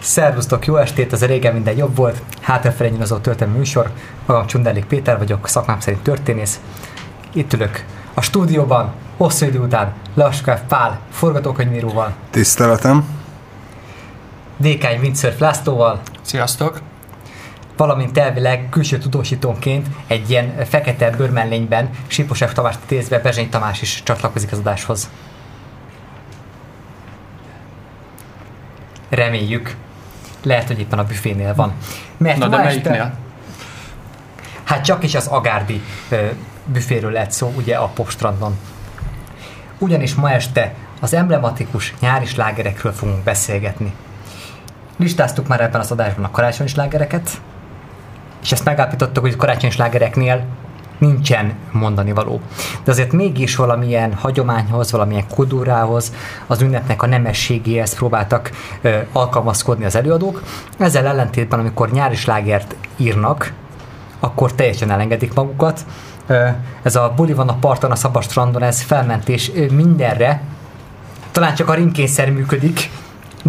Szervusztok, jó estét, az régen minden jobb volt. Hátrafelé nyilazó történelmi műsor. Magam Csundelik Péter vagyok, szakmám szerint történész. Itt ülök a stúdióban, hosszú idő után, Laskov Pál, forgatókönyvíróval, Tiszteletem. DK Windsurf Lászlóval, Sziasztok! valamint elvileg külső tudósítónként egy ilyen fekete bőrmellényben Siposev Tamást tézve Bezsény Tamás is csatlakozik az adáshoz. Reméljük. Lehet, hogy éppen a büfénél van. Mert Na de melyiknél? Hát csak is az Agárdi büféről lett szó, ugye a Popstrandon. Ugyanis ma este az emblematikus nyári slágerekről fogunk beszélgetni. Listáztuk már ebben az adásban a karácsonyi slágereket, és ezt megállapítottuk, hogy karácsonyi slágereknél nincsen mondani való. De azért mégis valamilyen hagyományhoz, valamilyen kultúrához, az ünnepnek a nemességéhez próbáltak ö, alkalmazkodni az előadók. Ezzel ellentétben, amikor nyári slágert írnak, akkor teljesen elengedik magukat. Ö, Ez a buli van a parton, a szabad strandon, ez felmentés ö, mindenre. Talán csak a rimkényszer működik,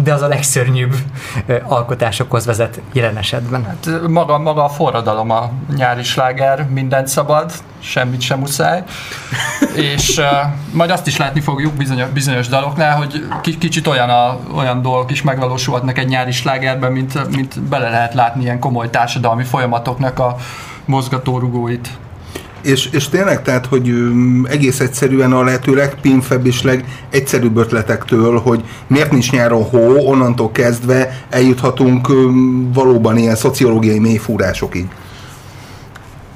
de az a legszörnyűbb alkotásokhoz vezet jelen esetben. Hát maga, maga a forradalom a nyári sláger, mindent szabad, semmit sem muszáj. És uh, majd azt is látni fogjuk bizonyos, bizonyos daloknál, hogy ki- kicsit olyan, a, olyan dolgok is megvalósulhatnak egy nyári slágerben, mint, mint bele lehet látni ilyen komoly társadalmi folyamatoknak a mozgatórugóit. És, és tényleg, tehát, hogy egész egyszerűen a lehető legpinfebb és legegyszerűbb ötletektől, hogy miért nincs nyáron hó, onnantól kezdve eljuthatunk valóban ilyen szociológiai mélyfúrásokig.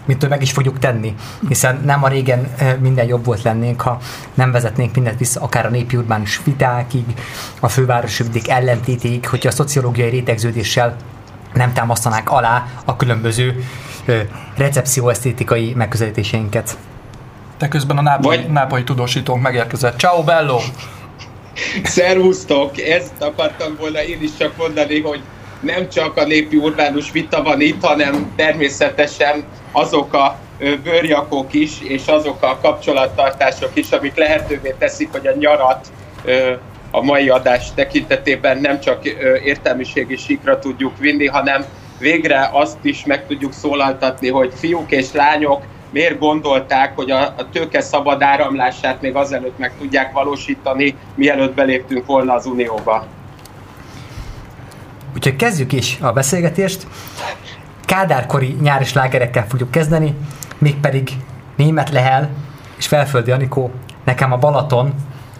Mitől meg is fogjuk tenni, hiszen nem a régen minden jobb volt lennénk, ha nem vezetnénk mindent vissza, akár a népi urbánus vitákig, a fővárosi vidék ellentétéig, hogyha a szociológiai rétegződéssel nem támasztanák alá a különböző recepcióesztétikai megközelítéseinket. De közben a nápolyi, Vagy- nápolyi tudósítónk megérkezett. Ciao bello! Szervusztok! Ezt akartam volna én is csak mondani, hogy nem csak a népi urbánus vita van itt, hanem természetesen azok a bőrjakok is, és azok a kapcsolattartások is, amik lehetővé teszik, hogy a nyarat a mai adás tekintetében nem csak értelmiségi síkra tudjuk vinni, hanem végre azt is meg tudjuk szólaltatni, hogy fiúk és lányok miért gondolták, hogy a, a tőke szabad áramlását még azelőtt meg tudják valósítani, mielőtt beléptünk volna az Unióba. Úgyhogy kezdjük is a beszélgetést. Kádárkori nyári slágerekkel fogjuk kezdeni, mégpedig Német Lehel és Felföldi Anikó, nekem a Balaton,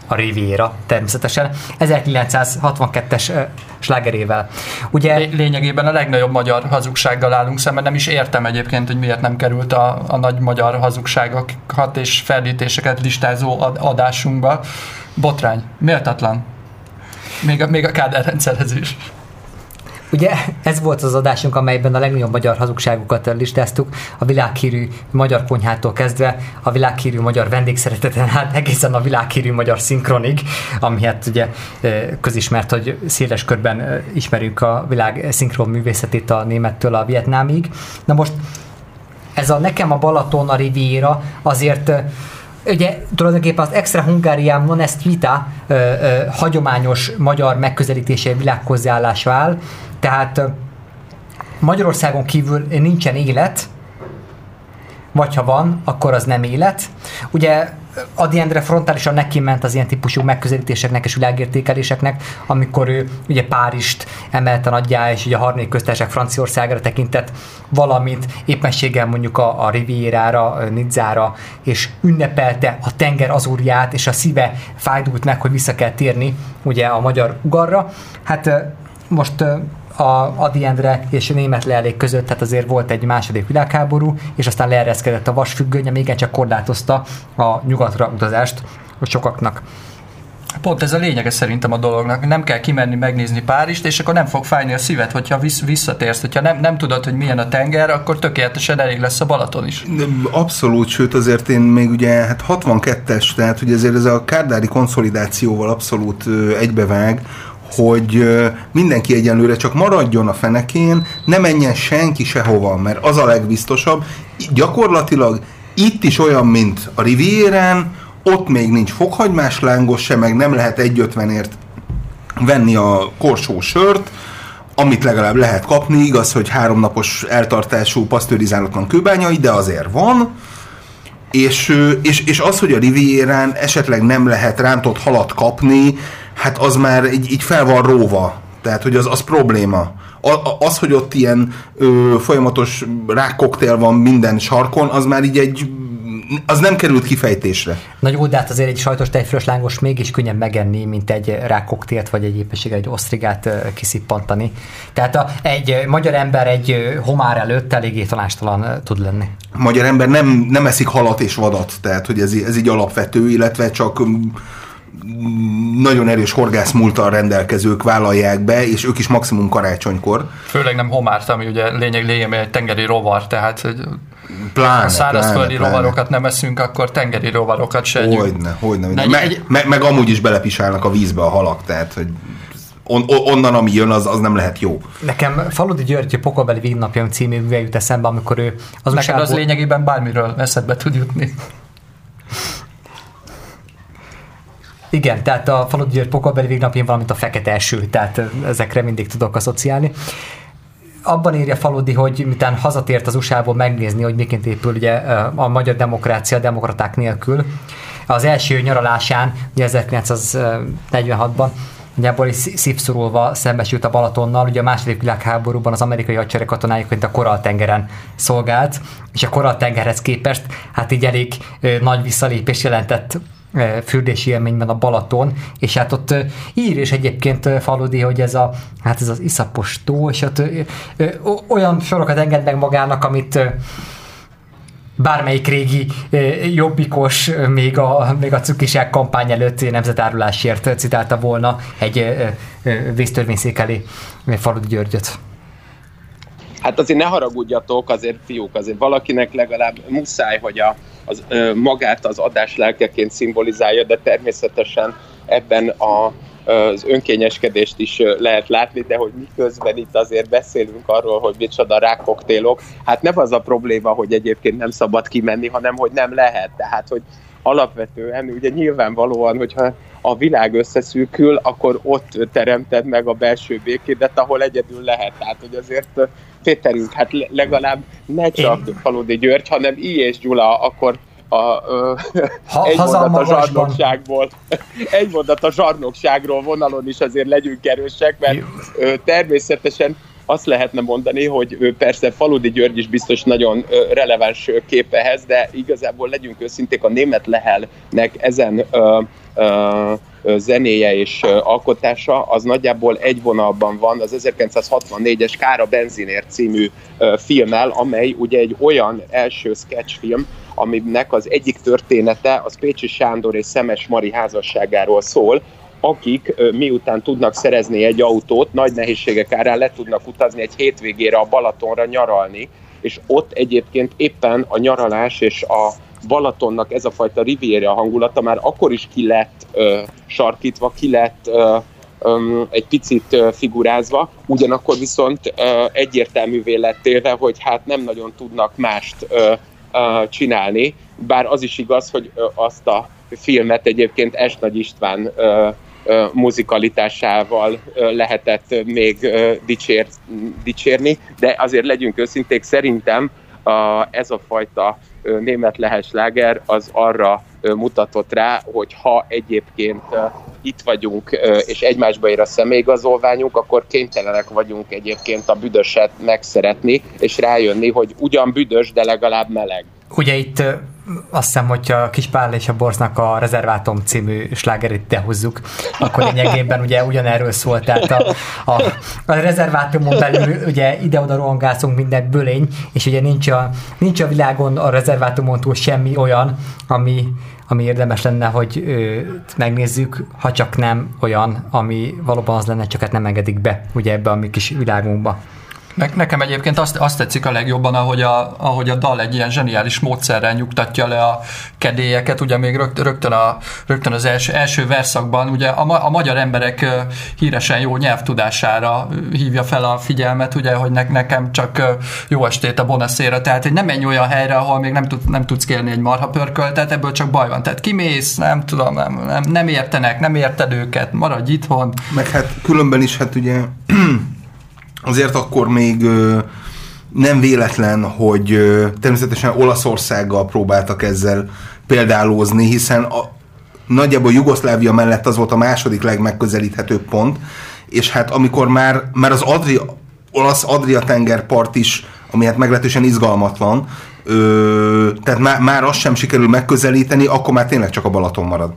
a Riviera természetesen, 1962-es ö, slágerével. Ugye Lé- lényegében a legnagyobb magyar hazugsággal állunk szemben. Nem is értem egyébként, hogy miért nem került a, a nagy magyar hazugságokat és fellítéseket listázó ad- adásunkba. Botrány. Méltatlan. Még a, még a Kádár rendszerhez is. Ugye ez volt az adásunk, amelyben a legnagyobb magyar hazugságokat listáztuk, a világhírű magyar konyhától kezdve a világhírű magyar vendégszereteten át egészen a világhírű magyar szinkronig, ami hát ugye közismert, hogy széles körben ismerjük a világ szinkron művészetét a némettől a vietnámig. Na most ez a nekem a Balaton, a Riviera azért Ugye tulajdonképpen az extra Hungárián non est vita ö, ö, hagyományos magyar megközelítése világhozzáállásra áll, tehát Magyarországon kívül nincsen élet, vagy ha van, akkor az nem élet. Ugye Adi Endre frontálisan neki ment az ilyen típusú megközelítéseknek és világértékeléseknek, amikor ő ugye Párizst emelte nagyjá, és ugye a harmadik köztársaság Franciaországra tekintett, valamint éppenséggel mondjuk a, a Rivierára, Nidzára, és ünnepelte a tenger azúrját, és a szíve fájdult meg, hogy vissza kell térni ugye a magyar ugarra. Hát most a Adi Endre és a német leelék között, tehát azért volt egy második világháború, és aztán leereszkedett a vasfüggöny, ami igencsak korlátozta a nyugatra utazást a sokaknak. Pont ez a lényege szerintem a dolognak. Nem kell kimenni megnézni Párizst, és akkor nem fog fájni a szíved, hogyha vissz, visszatérsz. Hogyha nem, nem tudod, hogy milyen a tenger, akkor tökéletesen elég lesz a Balaton is. Abszolút, sőt azért én még ugye hát 62-es, tehát hogy ezért ez a kárdári konszolidációval abszolút egybevág, hogy mindenki egyenlőre csak maradjon a fenekén, ne menjen senki sehova, mert az a legbiztosabb. Gyakorlatilag itt is olyan, mint a Rivierán, ott még nincs fokhagymás lángos se, meg nem lehet 1,50-ért venni a korsó sört, amit legalább lehet kapni, igaz, hogy háromnapos eltartású pasztörizálatlan kőbányai, de azért van, és, és, és az, hogy a Rivierán esetleg nem lehet rántott halat kapni, hát az már így, így fel van róva. Tehát, hogy az, az probléma. A, az, hogy ott ilyen ö, folyamatos rákkoktél van minden sarkon, az már így egy az nem került kifejtésre. Na jó, de hát azért egy sajtos tejfölös lángos mégis könnyen megenni, mint egy rákkoktélt, vagy egy éppenséggel egy osztrigát kiszippantani. Tehát a, egy magyar ember egy homár előtt eléggé tanástalan tud lenni. Magyar ember nem, nem eszik halat és vadat, tehát hogy ez, ez így alapvető, illetve csak nagyon erős horgászmúltal rendelkezők vállalják be, és ők is maximum karácsonykor. Főleg nem homárt, ami ugye lényeg lényeg egy tengeri rovar, tehát hogy pláne, ha szárazföldi pláne, rovarokat nem eszünk, akkor tengeri rovarokat se együnk. Hogyne, hogyne. Meg, egy... meg, meg, amúgy is belepisálnak a vízbe a halak, tehát hogy on, onnan, ami jön, az, az nem lehet jó. Nekem Faludi György Pokolbeli Végnapja című műve jut eszembe, amikor ő az Neked az lényegében bármiről eszedbe tud jutni. Igen, tehát a Faludi György Pokolbeli Végnapján valamint a fekete eső, tehát ezekre mindig tudok asszociálni abban írja Faludi, hogy mitán hazatért az USA-ból megnézni, hogy miként épül ugye a magyar demokrácia demokraták nélkül. Az első nyaralásán, ugye 1946-ban, nagyjából is szívszorulva szembesült a Balatonnal, ugye a második világháborúban az amerikai hadsereg katonáiként a Koraltengeren szolgált, és a Koraltengerhez képest hát így elég nagy visszalépés jelentett fürdési élményben a Balaton, és hát ott ír és egyébként Faludi, hogy ez a, hát ez az iszapos tó, és ott olyan sorokat enged meg magának, amit bármelyik régi jobbikos még a, még a cukiság kampány előtt nemzetárulásért citálta volna egy vésztörvényszék elé Faludi Györgyöt. Hát azért ne haragudjatok, azért fiúk, azért valakinek legalább muszáj, hogy a, az, ö, magát az adás lelkeként szimbolizálja, de természetesen ebben a az önkényeskedést is lehet látni, de hogy miközben itt azért beszélünk arról, hogy micsoda rákoktélok, hát nem az a probléma, hogy egyébként nem szabad kimenni, hanem hogy nem lehet. Tehát, hogy alapvetően ugye nyilvánvalóan, hogyha a világ összeszűkül, akkor ott teremted meg a belső békédet, ahol egyedül lehet. Tehát, hogy azért Péterünk, hát legalább ne csak Faludi György, hanem I. és Gyula, akkor a, a, ha, egy mondat a zsarnokságból, egy mondat a zsarnokságról vonalon is azért legyünk erősek, mert Jó. természetesen azt lehetne mondani, hogy persze Faludi György is biztos nagyon releváns kép ehhez, de igazából legyünk őszinték, a német lehelnek ezen ö, ö, zenéje és alkotása, az nagyjából egy vonalban van az 1964-es Kára Benzinért című filmmel, amely ugye egy olyan első sketchfilm, aminek az egyik története az Pécsi Sándor és Szemes Mari házasságáról szól, akik miután tudnak szerezni egy autót, nagy nehézségek árán le tudnak utazni egy hétvégére a Balatonra nyaralni, és ott egyébként éppen a nyaralás és a Balatonnak ez a fajta riviera hangulata már akkor is ki lett ö, sarkítva, ki lett ö, ö, egy picit figurázva, ugyanakkor viszont ö, egyértelművé lett élve, hogy hát nem nagyon tudnak mást ö, ö, csinálni, bár az is igaz, hogy azt a filmet egyébként Es Nagy István muzikalitásával lehetett még dicsér, dicsérni, de azért legyünk őszinték, szerintem ez a fajta német lehes láger az arra mutatott rá, hogy ha egyébként itt vagyunk, és egymásba ér a személyigazolványunk, akkor kénytelenek vagyunk egyébként a büdöset megszeretni, és rájönni, hogy ugyan büdös, de legalább meleg. Ugye itt azt hiszem, hogyha a Kis Pál és a Borznak a Rezervátom című slágerét dehozzuk, akkor lényegében ugye ugyanerről szólt, tehát a, a, a rezervátumon belül ugye ide-oda rohangászunk minden bölény, és ugye nincs a, nincs a világon a rezervátumon túl semmi olyan, ami, ami érdemes lenne, hogy ö, megnézzük, ha csak nem olyan, ami valóban az lenne, csak hát nem engedik be ugye ebbe a mi kis világunkba. Ne, nekem egyébként azt, azt tetszik a legjobban, ahogy a, ahogy a dal egy ilyen zseniális módszerrel nyugtatja le a kedélyeket, ugye még rögtön, a, rögtön az első, első verszakban, ugye a, a magyar emberek híresen jó nyelvtudására hívja fel a figyelmet, ugye, hogy ne, nekem csak jó estét a bonaszéra, tehát hogy nem menj olyan helyre, ahol még nem, tud, nem tudsz kérni egy marha pörköltet, ebből csak baj van. Tehát kimész, nem tudom, nem, nem, nem értenek, nem érted őket, maradj itthon. Meg hát különben is hát ugye azért akkor még nem véletlen, hogy természetesen Olaszországgal próbáltak ezzel példálózni, hiszen a, nagyjából Jugoszlávia mellett az volt a második legmegközelíthetőbb pont, és hát amikor már, már az Adria, olasz Adria tengerpart is, ami hát meglehetősen izgalmatlan, ö, tehát már, már azt sem sikerül megközelíteni, akkor már tényleg csak a Balaton marad.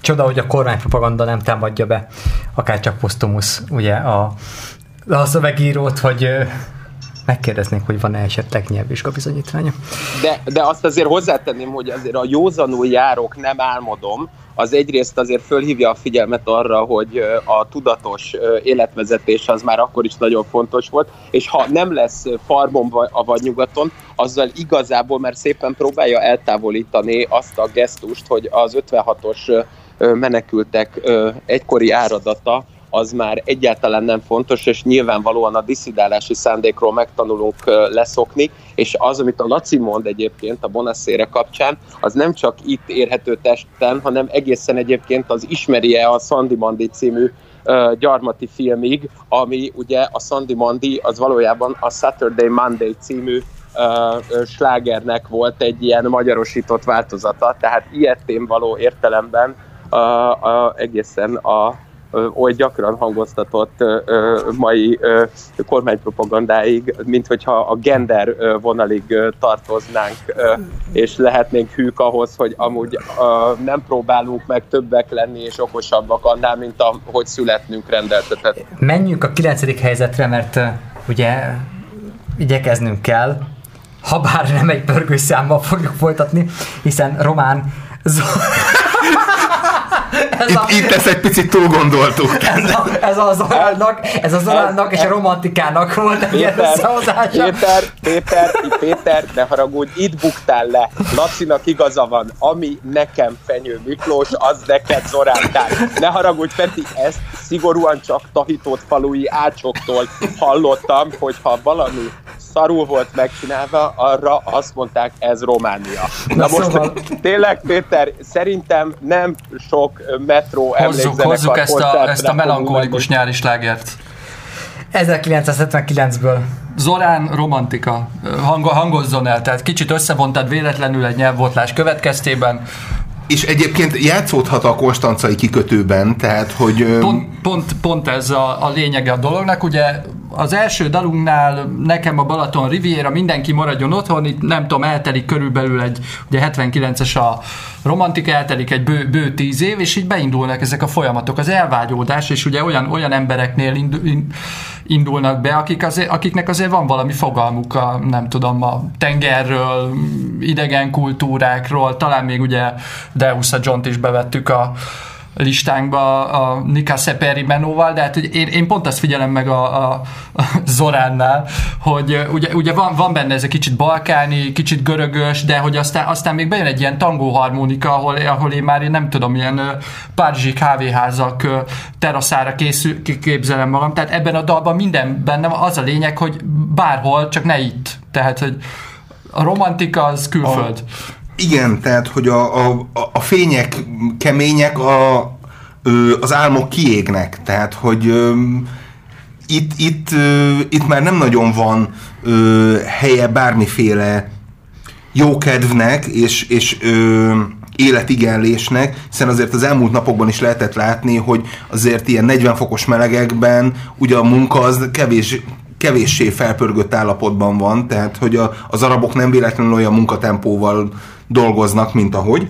Csoda, hogy a kormánypropaganda nem támadja be, akár csak Postumus, ugye a, a szövegírót, hogy megkérdeznénk, hogy van-e esetleg nyelvvizsga bizonyítványa. De, de azt azért hozzátenném, hogy azért a józanul járok, nem álmodom, az egyrészt azért fölhívja a figyelmet arra, hogy a tudatos életvezetés az már akkor is nagyon fontos volt, és ha nem lesz farmon vagy nyugaton, azzal igazából már szépen próbálja eltávolítani azt a gesztust, hogy az 56-os menekültek egykori áradata az már egyáltalán nem fontos, és nyilvánvalóan a diszidálási szándékról megtanulunk leszokni, és az, amit a Laci mond egyébként a Bonasszére kapcsán, az nem csak itt érhető testen, hanem egészen egyébként az ismerje a Sandy Mandi című gyarmati filmig, ami ugye a Sandy Mandi az valójában a Saturday Monday című uh, slágernek volt egy ilyen magyarosított változata, tehát ilyetén való értelemben uh, uh, egészen a oly gyakran hangoztatott mai kormánypropagandáig, mint hogyha a gender vonalig tartoznánk, és lehetnénk hűk ahhoz, hogy amúgy nem próbálunk meg többek lenni és okosabbak annál, mint ahogy születnünk rendeltetett. Menjünk a kilencedik helyzetre, mert ugye igyekeznünk kell, ha bár nem egy pörgőszámmal fogjuk folytatni, hiszen Román ez itt, a, itt ezt egy picit túl gondoltuk. Ez, a, ez az Zoránnak, ez az Zoránnak és a romantikának volt egy ilyen összehozása. Péter, Péter, Péter, ne haragudj, itt buktál le. Lacinak igaza van, ami nekem Fenyő Miklós, az neked Zorántál. Ne haragudj, Peti, ezt szigorúan csak tahitott falui ácsoktól hallottam, hogyha valami szarul volt megcsinálva, arra azt mondták, ez Románia. Na, Na most szóval... tényleg, Péter, szerintem nem sok metró hozzuk, hozzuk ezt a, ezt a melankolikus nyári slágert. 1979-ből. Zorán romantika. Hang, hangozzon el, tehát kicsit összevontad véletlenül egy nyelvbotlás következtében. És egyébként játszódhat a konstancai kikötőben, tehát hogy... Pont, pont, pont ez a, a lényege a dolognak, ugye az első dalunknál nekem a Balaton Riviera, mindenki maradjon otthon, itt nem tudom, eltelik körülbelül egy, ugye 79-es a romantika, eltelik egy bő, bő tíz év, és így beindulnak ezek a folyamatok, az elvágyódás, és ugye olyan, olyan embereknél indulnak be, akik azért, akiknek azért van valami fogalmuk a, nem tudom, a tengerről, idegen kultúrákról, talán még ugye Deusa John-t is bevettük a, listánkba a Nika Szeperi menóval, de hát én, én pont azt figyelem meg a, a, a Zoránnál, hogy ugye, ugye van, van benne ez egy kicsit balkáni, kicsit görögös, de hogy aztán, aztán még bejön egy ilyen tangó harmonika, ahol, ahol én már én nem tudom, ilyen párizsi kávéházak teraszára készül, képzelem magam, tehát ebben a dalban minden benne az a lényeg, hogy bárhol, csak ne itt. Tehát, hogy a romantika az külföld. A igen, tehát, hogy a, a, a fények kemények, a, az álmok kiégnek. Tehát, hogy itt, itt, itt már nem nagyon van helye bármiféle jókedvnek és, és életigenlésnek, hiszen azért az elmúlt napokban is lehetett látni, hogy azért ilyen 40 fokos melegekben ugye a munka az kevés, kevéssé felpörgött állapotban van, tehát hogy a, az arabok nem véletlenül olyan munkatempóval dolgoznak, mint ahogy.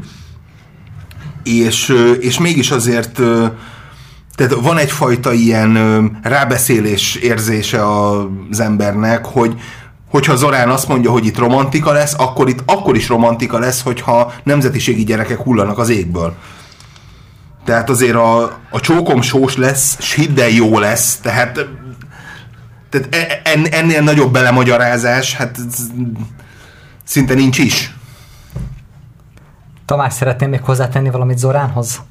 És, és mégis azért tehát van egyfajta ilyen rábeszélés érzése az embernek, hogy hogyha Zorán azt mondja, hogy itt romantika lesz, akkor itt akkor is romantika lesz, hogyha nemzetiségi gyerekek hullanak az égből. Tehát azért a, a csókom sós lesz, s hidd el jó lesz, tehát, tehát e, en, ennél nagyobb belemagyarázás, hát szinte nincs is. Tamás, szeretném még hozzátenni valamit Zoránhoz?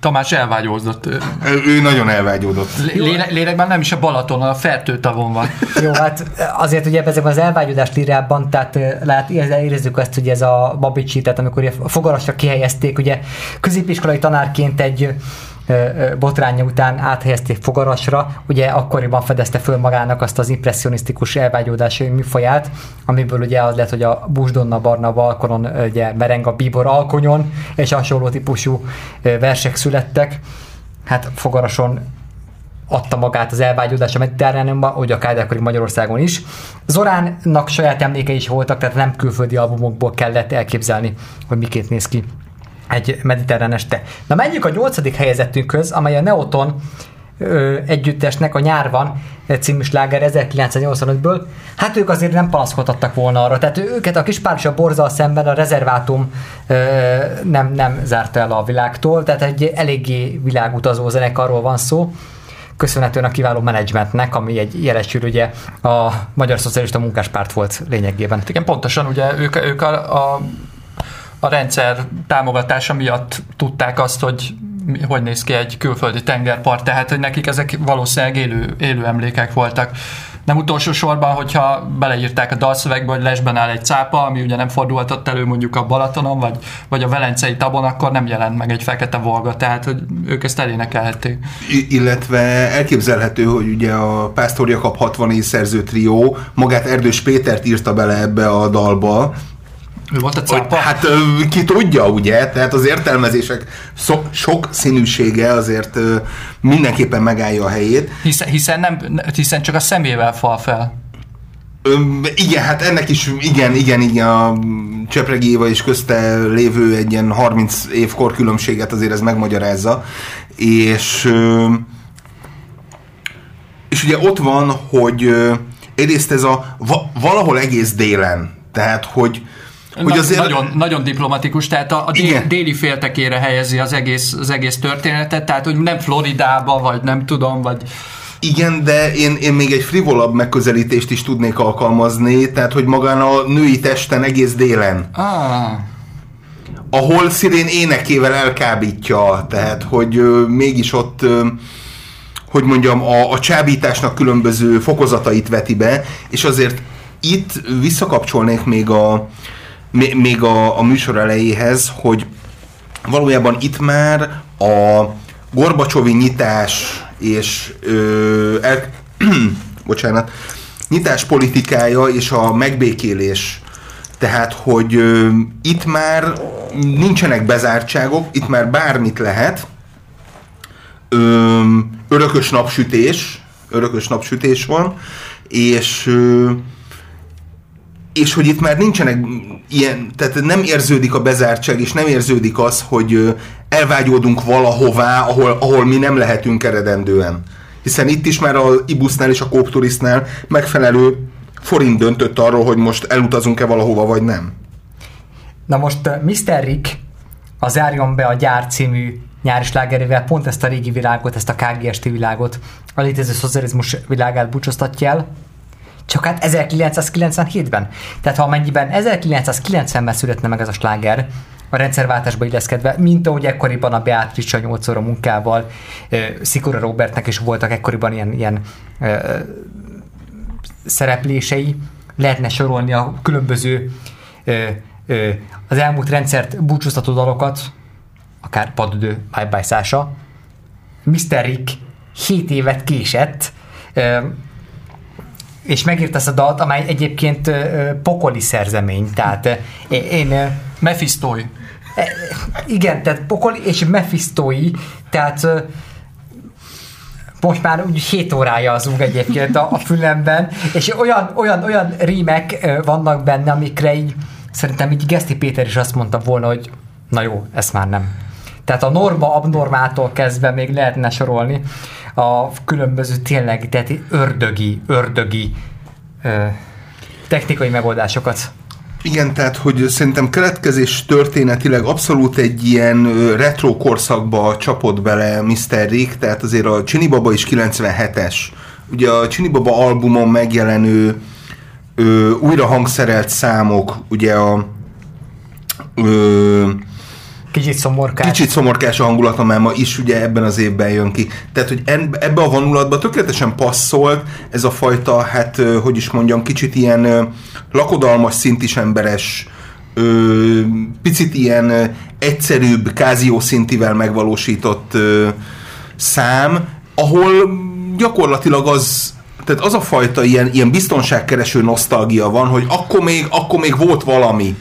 Tamás elvágyódott. Ő, ő nagyon elvágyódott. Lélek, lélekben nem is a Balaton, a Fertőtavon van. Jó, hát azért ugye ezekben az elvágyódás lírában, tehát lát, érezzük azt, hogy ez a Babicsi, tehát amikor a fogarasra kihelyezték, ugye középiskolai tanárként egy botránya után áthelyezték fogarasra, ugye akkoriban fedezte föl magának azt az impressionisztikus elvágyódási műfaját, amiből ugye az lett, hogy a Busdonna Barna balkonon ugye mereng a bíbor alkonyon, és hasonló típusú versek születtek. Hát fogarason adta magát az elvágyódás a mediterráneumban, hogy a Kádárkori Magyarországon is. Zoránnak saját emlékei is voltak, tehát nem külföldi albumokból kellett elképzelni, hogy miként néz ki egy mediterrán este. Na menjünk a nyolcadik helyezettünkhöz, amely a Neoton ö, együttesnek a Nyár van című sláger 1985-ből. Hát ők azért nem panaszkodhattak volna arra, tehát őket a kispársa borzal szemben a rezervátum ö, nem, nem zárta el a világtól, tehát egy eléggé világutazó zenekarról van szó köszönhetően a kiváló menedzsmentnek, ami egy jelesül ugye a Magyar Szocialista Munkáspárt volt lényegében. Igen, pontosan, ugye ők, ők a, a, a rendszer támogatása miatt tudták azt, hogy hogy néz ki egy külföldi tengerpart, tehát hogy nekik ezek valószínűleg élő, élő emlékek voltak. Nem utolsó sorban, hogyha beleírták a dalszövegbe, hogy lesben áll egy cápa, ami ugye nem fordulhatott elő mondjuk a Balatonon, vagy, vagy a Velencei tabon, akkor nem jelent meg egy fekete volga, tehát hogy ők ezt elénekelhették. Illetve elképzelhető, hogy ugye a Pásztor Jakab 60 szerző trió magát Erdős Pétert írta bele ebbe a dalba, ő volt a cápa? Hogy, hát ki tudja, ugye? Tehát az értelmezések so, sok színűsége azért mindenképpen megállja a helyét. Hiszen, hiszen, nem, hiszen csak a szemével fal fel. Ö, igen, hát ennek is, igen, igen, igen, a Csepregi Éva és közte lévő egy ilyen 30 év korkülönbséget azért ez megmagyarázza, és és ugye ott van, hogy egyrészt ez a valahol egész délen, tehát hogy hogy azért... nagyon, nagyon diplomatikus, tehát a, a déli, déli féltekére helyezi az egész, az egész történetet, tehát hogy nem Floridába, vagy nem tudom, vagy... Igen, de én, én még egy frivolabb megközelítést is tudnék alkalmazni, tehát hogy magán a női testen egész délen. Ah. Ahol Szirén énekével elkábítja, tehát hogy ö, mégis ott ö, hogy mondjam, a, a csábításnak különböző fokozatait veti be, és azért itt visszakapcsolnék még a, még a, a műsor elejéhez, hogy valójában itt már a Gorbacsovi nyitás és ö, el, bocsánat, nyitás politikája és a megbékélés tehát, hogy ö, itt már nincsenek bezártságok, itt már bármit lehet. Ö, örökös napsütés, örökös napsütés van, és ö, és hogy itt már nincsenek ilyen, tehát nem érződik a bezártság, és nem érződik az, hogy elvágyódunk valahová, ahol, ahol mi nem lehetünk eredendően. Hiszen itt is már a Ibusznál és a Kópturisznál megfelelő forint döntött arról, hogy most elutazunk-e valahova, vagy nem. Na most Mr. Rick a Zárjon be a gyár című nyári slágerével pont ezt a régi világot, ezt a KGST világot, a létező szocializmus világát búcsúztatja el, csak hát 1997-ben. Tehát ha amennyiben 1990-ben születne meg ez a sláger, a rendszerváltásba illeszkedve, mint ahogy ekkoriban a Beatrice 8 óra munkával, Szikora Robertnek is voltak ekkoriban ilyen, ilyen ö, szereplései, lehetne sorolni a különböző ö, ö, az elmúlt rendszert búcsúztató dalokat, akár Padüdő, Bye Bye Szása. Mr. Rick 7 évet késett, ö, és megírt ezt a dalt, amely egyébként pokoli szerzemény, tehát én... Mephistói. Uh, igen, tehát pokoli és Mephistói, tehát most már úgy 7 órája az úg egyébként a, a fülemben, és olyan, olyan, olyan rímek vannak benne, amikre így szerintem így Geszti Péter is azt mondta volna, hogy na jó, ezt már nem. Tehát a norma abnormától kezdve még lehetne sorolni a különböző tényleg, tehát ördögi, ördögi ö, technikai megoldásokat. Igen, tehát hogy szerintem keletkezés történetileg abszolút egy ilyen retro korszakba csapott bele Mr. Rick, tehát azért a Csini Baba is 97-es. Ugye a Csini Baba albumon megjelenő ö, újra hangszerelt számok, ugye a ö, Kicsit szomorkás. Kicsit szomorkás a hangulata, mert ma is ugye ebben az évben jön ki. Tehát, hogy ebbe a vonulatba tökéletesen passzolt ez a fajta, hát, hogy is mondjam, kicsit ilyen lakodalmas, szintis emberes, picit ilyen egyszerűbb, kázió szintivel megvalósított szám, ahol gyakorlatilag az tehát az a fajta ilyen, ilyen biztonságkereső nosztalgia van, hogy akkor még, akkor még volt valami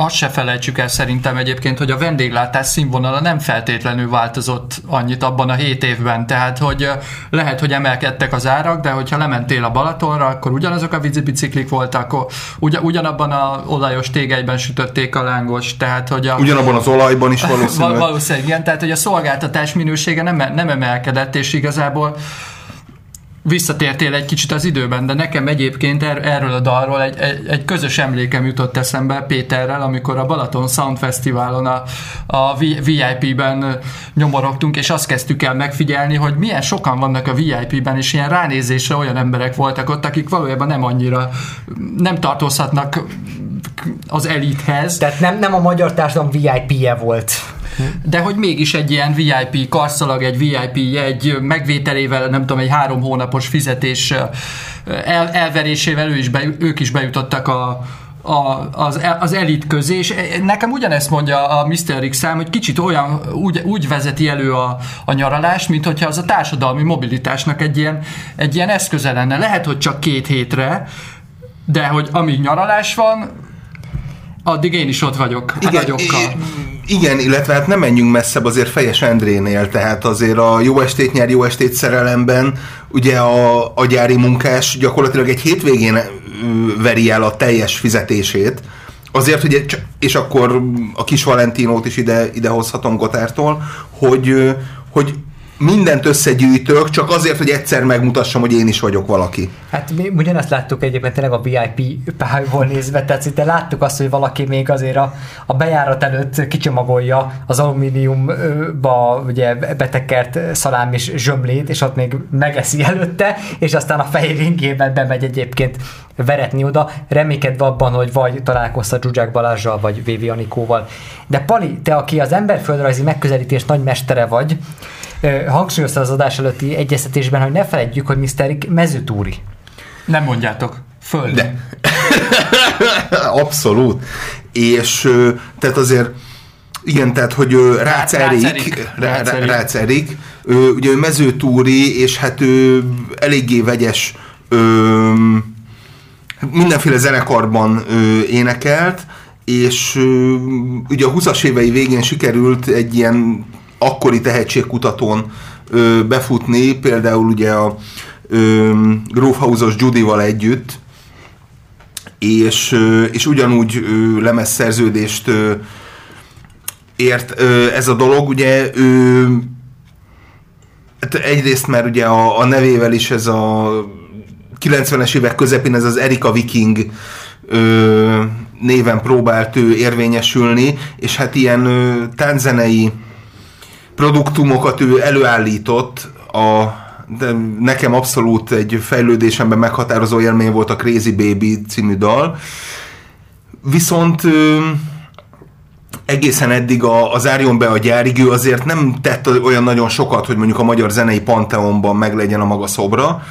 azt se felejtsük el szerintem egyébként, hogy a vendéglátás színvonala nem feltétlenül változott annyit abban a hét évben, tehát hogy lehet, hogy emelkedtek az árak, de hogyha lementél a Balatonra, akkor ugyanazok a biciklik voltak, ugyan, ugyanabban a olajos tégelyben sütötték a lángos, tehát hogy a... Ugyanabban az olajban is valószínűleg. valószínűleg, igen, tehát hogy a szolgáltatás minősége nem, nem emelkedett, és igazából visszatértél egy kicsit az időben, de nekem egyébként er, erről a dalról egy, egy, egy közös emlékem jutott eszembe Péterrel, amikor a Balaton Sound Fesztiválon a, a VIP-ben nyomorogtunk, és azt kezdtük el megfigyelni, hogy milyen sokan vannak a VIP-ben, és ilyen ránézésre olyan emberek voltak ott, akik valójában nem annyira nem tartozhatnak az elithez. Tehát nem, nem a magyar társadalom VIP-je volt de hogy mégis egy ilyen VIP karszalag, egy VIP jegy megvételével, nem tudom, egy három hónapos fizetés el, elverésével ő is be, ők is bejutottak a, a, az, az elit közé, és nekem ugyanezt mondja a Mr. X szám, hogy kicsit olyan, úgy, úgy vezeti elő a, a nyaralást, mint hogyha az a társadalmi mobilitásnak egy ilyen, egy ilyen eszköze lenne. Lehet, hogy csak két hétre, de hogy amíg nyaralás van, addig én is ott vagyok igen, a nagyokkal. Igen, illetve hát nem menjünk messzebb azért Fejes Endrénél, tehát azért a Jó estét nyer, jó estét szerelemben ugye a, a gyári munkás gyakorlatilag egy hétvégén veri el a teljes fizetését, Azért, hogy, és akkor a kis Valentinót is ide, ide hozhatom Gotártól, hogy, hogy mindent összegyűjtök, csak azért, hogy egyszer megmutassam, hogy én is vagyok valaki. Hát mi ugyanazt láttuk egyébként tényleg a VIP pályból nézve, tehát szinte láttuk azt, hogy valaki még azért a, a bejárat előtt kicsomagolja az alumíniumba ugye betekert szalám és zsömlét, és ott még megeszi előtte, és aztán a fehér ingében bemegy egyébként veretni oda, reménykedve abban, hogy vagy találkozta Zsuzsák Balázsjal, vagy Vévi Anikóval. De Pali, te, aki az emberföldrajzi megközelítés nagy mestere vagy, hangsúlyozta az adás előtti egyeztetésben, hogy ne felejtjük, hogy Mr. mezőtúri. Nem mondjátok. Föld. De. Abszolút. És tehát azért igen, tehát, hogy Rácz Erik, Rácz Erik, ugye ő mezőtúri, és hát ő eléggé vegyes ö, mindenféle zenekarban ö, énekelt, és ö, ugye a 20-as évei végén sikerült egy ilyen akkori tehetségkutatón ö, befutni, például ugye a Grofhausos Judival együtt, és, ö, és ugyanúgy ö, lemezszerződést ö, ért ö, ez a dolog, ugye ő hát egyrészt mert ugye a, a nevével is ez a 90-es évek közepén ez az Erika Viking ö, néven próbált ő érvényesülni, és hát ilyen ö, tánzenei produktumokat ő előállított, a, de nekem abszolút egy fejlődésemben meghatározó élmény volt a Crazy Baby című dal. Viszont ö, egészen eddig a, az Árjon be a gyárig, ő azért nem tett olyan nagyon sokat, hogy mondjuk a magyar zenei panteonban meglegyen a maga szobra,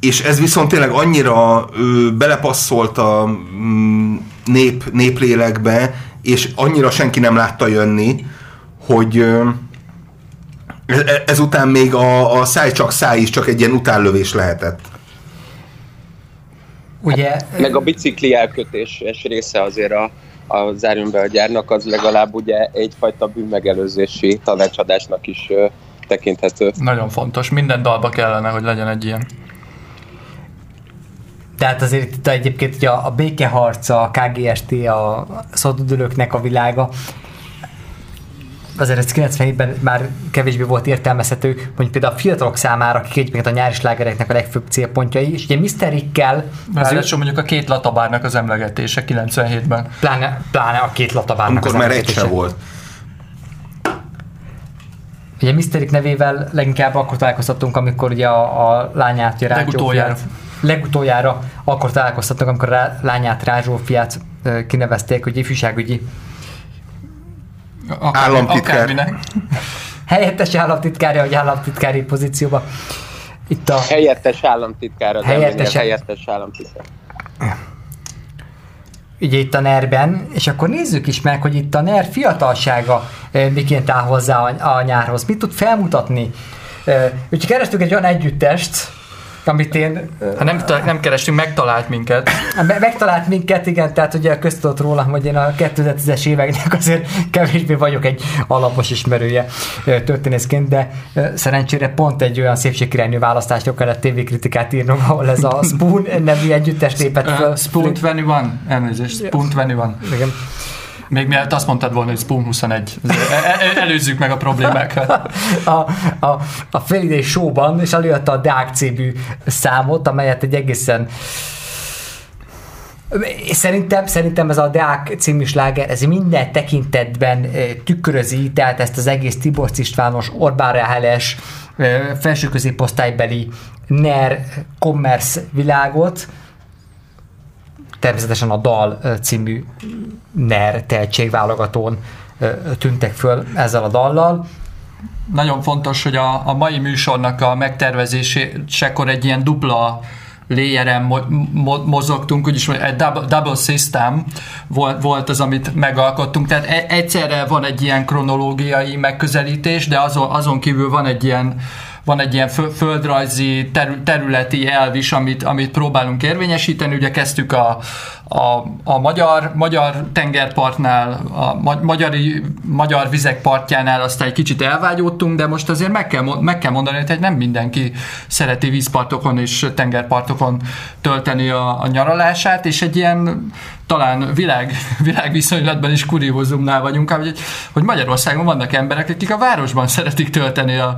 és ez viszont tényleg annyira ö, belepasszolt a mm, nép, néplélekbe, és annyira senki nem látta jönni, hogy ezután még a, a száj csak száj is csak egy ilyen utánlövés lehetett. Ugye? Hát, meg a bicikli elkötés része azért a, a zárjunk be a gyárnak, az legalább ugye egyfajta bűnmegelőzési tanácsadásnak is ö, tekinthető. Nagyon fontos, minden dalba kellene, hogy legyen egy ilyen. Tehát azért itt egyébként ugye a békeharca, a KGST, a szotudülőknek a világa, azért ez 97-ben már kevésbé volt értelmezhető, mondjuk például a fiatalok számára, akik egyébként a nyári slágereknek a legfőbb célpontjai, és ugye Mr. Rickkel... Az ő... mondjuk a két latabárnak az emlegetése 97-ben. Pláne, pláne a két latabárnak Amikor az már egy se volt. Ugye Mr. Rick nevével leginkább akkor találkoztattunk, amikor ugye a, a lányát, a Legutoljára. Legutoljára akkor találkoztattunk, amikor a lányát, Rázsófiát kinevezték, hogy ifjúságügyi Akár, államtitkár. Helyettes államtitkárja, vagy államtitkári pozícióba. Itt a... Helyettes államtitkár, az helyettes, helyettes államtitkár. ugye itt a NER-ben, és akkor nézzük is meg, hogy itt a NER fiatalsága miként áll hozzá a, a nyárhoz. Mit tud felmutatni? Úgyhogy kerestünk egy olyan együttest, amit én... Hát nem, nem kerestünk, megtalált minket. Me- megtalált minket, igen, tehát ugye köztudott róla, hogy én a 2010-es éveknek azért kevésbé vagyok egy alapos ismerője történészként, de szerencsére pont egy olyan szépségkirálynő választásra kellett tévékritikát írnom, ahol ez a Spoon nevű együttes lépett fel. Spoon 21, elnézést, Spoon 21. Igen. Még mielőtt azt mondtad volna, hogy Spoon 21. E- e- előzzük meg a problémákat. A, a, a félidei showban, és előadta a Dark című számot, amelyet egy egészen Szerintem, szerintem ez a Deák című sláger, ez minden tekintetben tükrözi, tehát ezt az egész Tibor Istvános, Orbán Ráheles, felső középosztálybeli NER commerce világot, természetesen a Dal című NER tehetségválogatón tűntek föl ezzel a dallal. Nagyon fontos, hogy a, a mai műsornak a megtervezésekor egy ilyen dupla léjeren mo- mo- mozogtunk, úgyis egy double, double system volt, volt az, amit megalkottunk. Tehát e- egyszerre van egy ilyen kronológiai megközelítés, de azon, azon kívül van egy ilyen van egy ilyen földrajzi területi elv is, amit, amit próbálunk érvényesíteni. Ugye kezdtük a, a, a magyar, magyar tengerpartnál, a ma, magyari, magyar vizek partjánál aztán egy kicsit elvágyódtunk, de most azért meg kell, meg kell mondani, hogy nem mindenki szereti vízpartokon és tengerpartokon tölteni a, a nyaralását, és egy ilyen talán világ, világviszonylatban is kuriózumnál vagyunk, hogy, hogy Magyarországon vannak emberek, akik a városban szeretik tölteni a,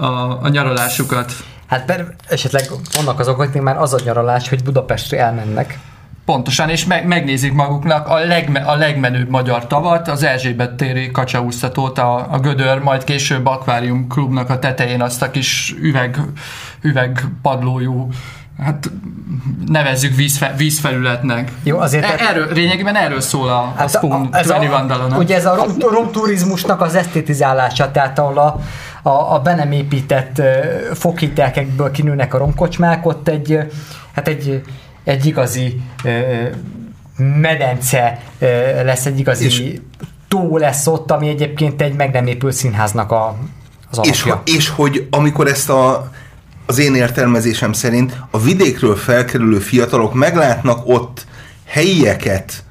a, a nyaralásukat. Hát per, esetleg vannak azok, akik már az a nyaralás, hogy Budapestre elmennek. Pontosan, és meg, megnézik maguknak a, legme, a legmenőbb magyar tavat, az Erzsébet téri kacsaúsztatót, a, a Gödör, majd később Akvárium klubnak a tetején azt a kis üveg, üvegpadlójú hát nevezzük vízfe, vízfelületnek. Jó, azért... E, erről, lényegében erről szól a, hát a Spoon ez a, Ugye ez a rom, romturizmusnak az esztétizálása, tehát ahol a, a, a be nem épített fokhitelkekből kinőnek a romkocsmák, ott egy, hát egy, egy igazi medence lesz, egy igazi és, tó lesz ott, ami egyébként egy meg nem épült színháznak a, az alapja. És, és hogy amikor ezt a az én értelmezésem szerint a vidékről felkerülő fiatalok meglátnak ott helyieket,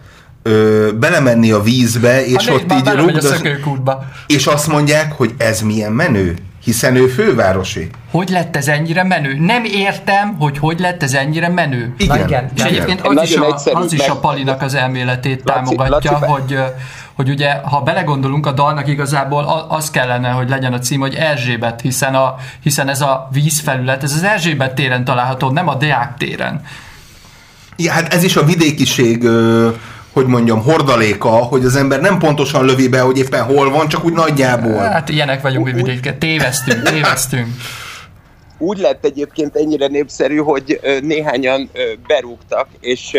ö, belemenni a vízbe, és hát ott így rúgdas, és azt mondják, hogy ez milyen menő, hiszen ő fővárosi. Hogy lett ez ennyire menő? Nem értem, hogy hogy lett ez ennyire menő. Igen. igen. És egyébként az is, a, az is a Palinak az elméletét Laci, támogatja, Laci, hogy hogy ugye, ha belegondolunk, a dalnak igazából az kellene, hogy legyen a cím, hogy Erzsébet, hiszen, a, hiszen ez a vízfelület, ez az Erzsébet téren található, nem a Deák téren. Ja, hát ez is a vidékiség hogy mondjam, hordaléka, hogy az ember nem pontosan lövi be, hogy éppen hol van, csak úgy nagyjából. Hát ilyenek vagyunk, hogy vidéket. Tévesztünk, tévesztünk. Úgy lett egyébként ennyire népszerű, hogy néhányan berúgtak, és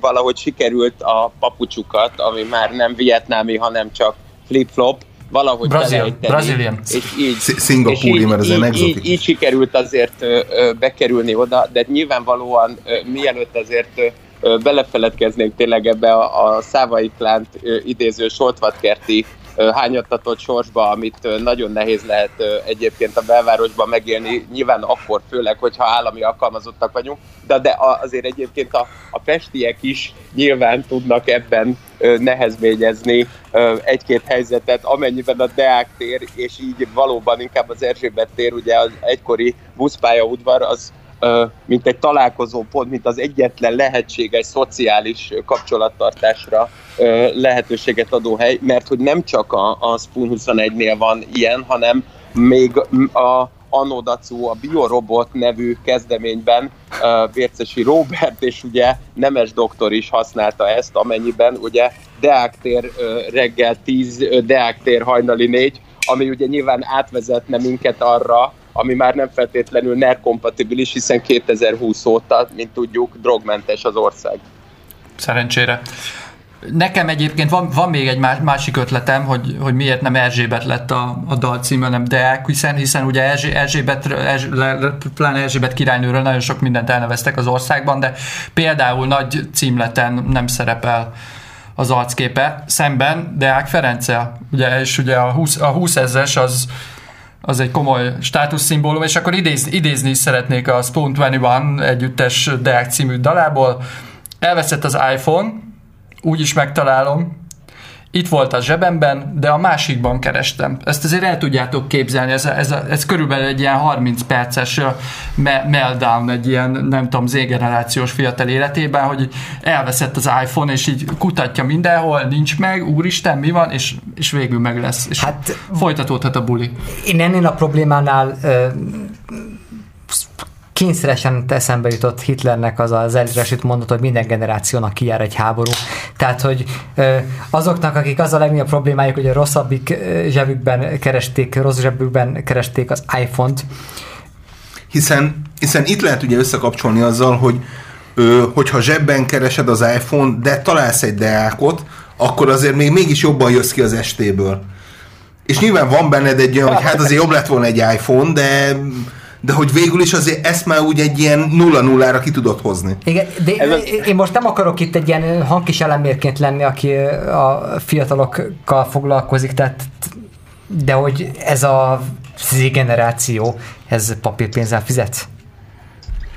valahogy sikerült a papucsukat, ami már nem vietnámi, hanem csak flip-flop, valahogy Brazil, Brazilian. És így, Szingapúri, mert az így, így, így sikerült azért bekerülni oda, de nyilvánvalóan mielőtt azért belefeledkeznénk tényleg ebbe a, a Szávai Klánt idéző Soltvatkerti hányattatott sorsba, amit nagyon nehéz lehet egyébként a belvárosban megélni, nyilván akkor főleg, hogyha állami alkalmazottak vagyunk, de, de azért egyébként a, a pestiek is nyilván tudnak ebben nehezményezni egy-két helyzetet, amennyiben a Deák tér, és így valóban inkább az Erzsébet tér, ugye az egykori buszpályaudvar, az mint egy találkozó pont, mint az egyetlen lehetséges szociális kapcsolattartásra lehetőséget adó hely, mert hogy nem csak a, a Spoon 21-nél van ilyen, hanem még a Anodacu, a Biorobot nevű kezdeményben Vércesi Robert és ugye Nemes doktor is használta ezt, amennyiben ugye Deák tér uh, reggel 10, uh, Deák tér hajnali 4, ami ugye nyilván átvezetne minket arra, ami már nem feltétlenül NER kompatibilis, hiszen 2020 óta, mint tudjuk, drogmentes az ország. Szerencsére. Nekem egyébként van, van még egy másik ötletem, hogy, hogy miért nem Erzsébet lett a, a dal címe, hanem Deák, hiszen, hiszen ugye Erzsé, Erzsébet, pláne Erzsébet királynőről nagyon sok mindent elneveztek az országban, de például nagy címleten nem szerepel az arcképe, szemben Deák Ferenccel, ugye, és ugye a 20, a 20 ezres az, az egy komoly státuszszimbólum, és akkor idéz, idézni is szeretnék a Stone 21 együttes Deák című dalából. Elveszett az iPhone, úgy is megtalálom, itt volt a zsebemben, de a másikban kerestem. Ezt azért el tudjátok képzelni, ez, ez, ez körülbelül egy ilyen 30 perces me- meltdown egy ilyen, nem tudom, z-generációs fiatal életében, hogy elveszett az iPhone, és így kutatja mindenhol, nincs meg, úristen, mi van, és, és végül meg lesz. És hát, folytatódhat a buli. Én ennél a problémánál kényszeresen eszembe jutott Hitlernek az az elresült mondat, hogy minden generációnak kijár egy háború. Tehát, hogy azoknak, akik az a legnagyobb problémájuk, hogy a rosszabbik zsebükben keresték, rossz zsebükben keresték az iPhone-t. Hiszen, hiszen itt lehet ugye összekapcsolni azzal, hogy hogyha zsebben keresed az iPhone, de találsz egy deákot, akkor azért még mégis jobban jössz ki az estéből. És nyilván van benned egy olyan, hogy hát azért jobb lett volna egy iPhone, de de hogy végül is azért ezt már úgy egy ilyen nulla nullára ki tudod hozni. Igen, de Ez én most nem akarok itt egy ilyen hangkis elemérként lenni, aki a fiatalokkal foglalkozik, tehát de hogy ez a Z generáció, ez papírpénzzel fizet?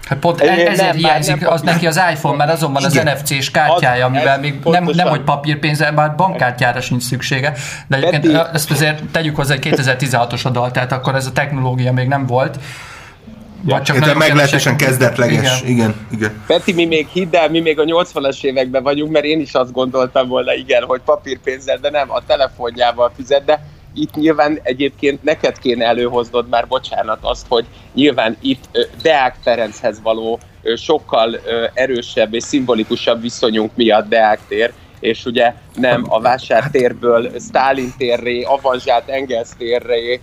Hát pont e- ezért nem, hiányzik nem, az neki az iPhone, mert azon van az NFC-s kártyája, az, amivel még nem, nem, hogy papírpénzzel, bár bankkártyára sincs szüksége. De egyébként ezt azért tegyük hozzá, hogy 2016-os a dal, tehát akkor ez a technológia még nem volt. Vagy csak meglehetősen kezdetleges. Igen. igen, igen. Peti, mi még hidd el, mi még a 80-as években vagyunk, mert én is azt gondoltam volna, igen, hogy papírpénzzel, de nem, a telefonjával fizet, de itt nyilván egyébként neked kéne előhoznod már, bocsánat, azt, hogy nyilván itt Deák Ferenchez való sokkal erősebb és szimbolikusabb viszonyunk miatt Deák tér, és ugye nem a vásártérből Stalin térré, Avanzsát Engels térré,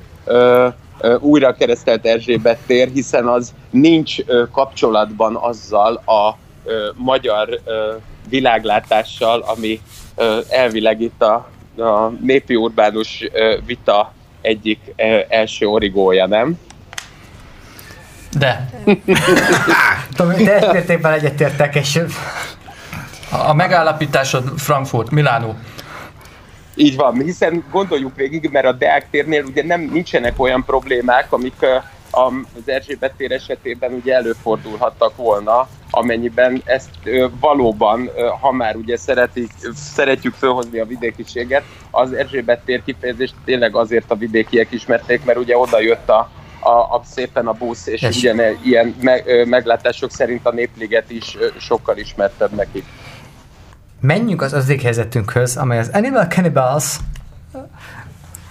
újra keresztelt Erzsébet tér, hiszen az nincs kapcsolatban azzal a magyar világlátással, ami elvileg itt a, a népi urbánus vita egyik első origója, nem? De. Teljes mértékben egyetértek, és... A megállapításod Frankfurt, Milánó. Így van, hiszen gondoljuk végig, mert a Deák térnél ugye nem nincsenek olyan problémák, amik az Erzsébet tér esetében ugye előfordulhattak volna, amennyiben ezt valóban, ha már ugye szeretik, szeretjük felhozni a vidékiséget, az Erzsébet tér kifejezést tényleg azért a vidékiek ismerték, mert ugye oda jött a, a, a szépen a busz, és es. ugyan ilyen me, meglátások szerint a Népliget is sokkal ismertebb nekik. Menjünk az az helyzetünkhöz, amely az Animal Cannibals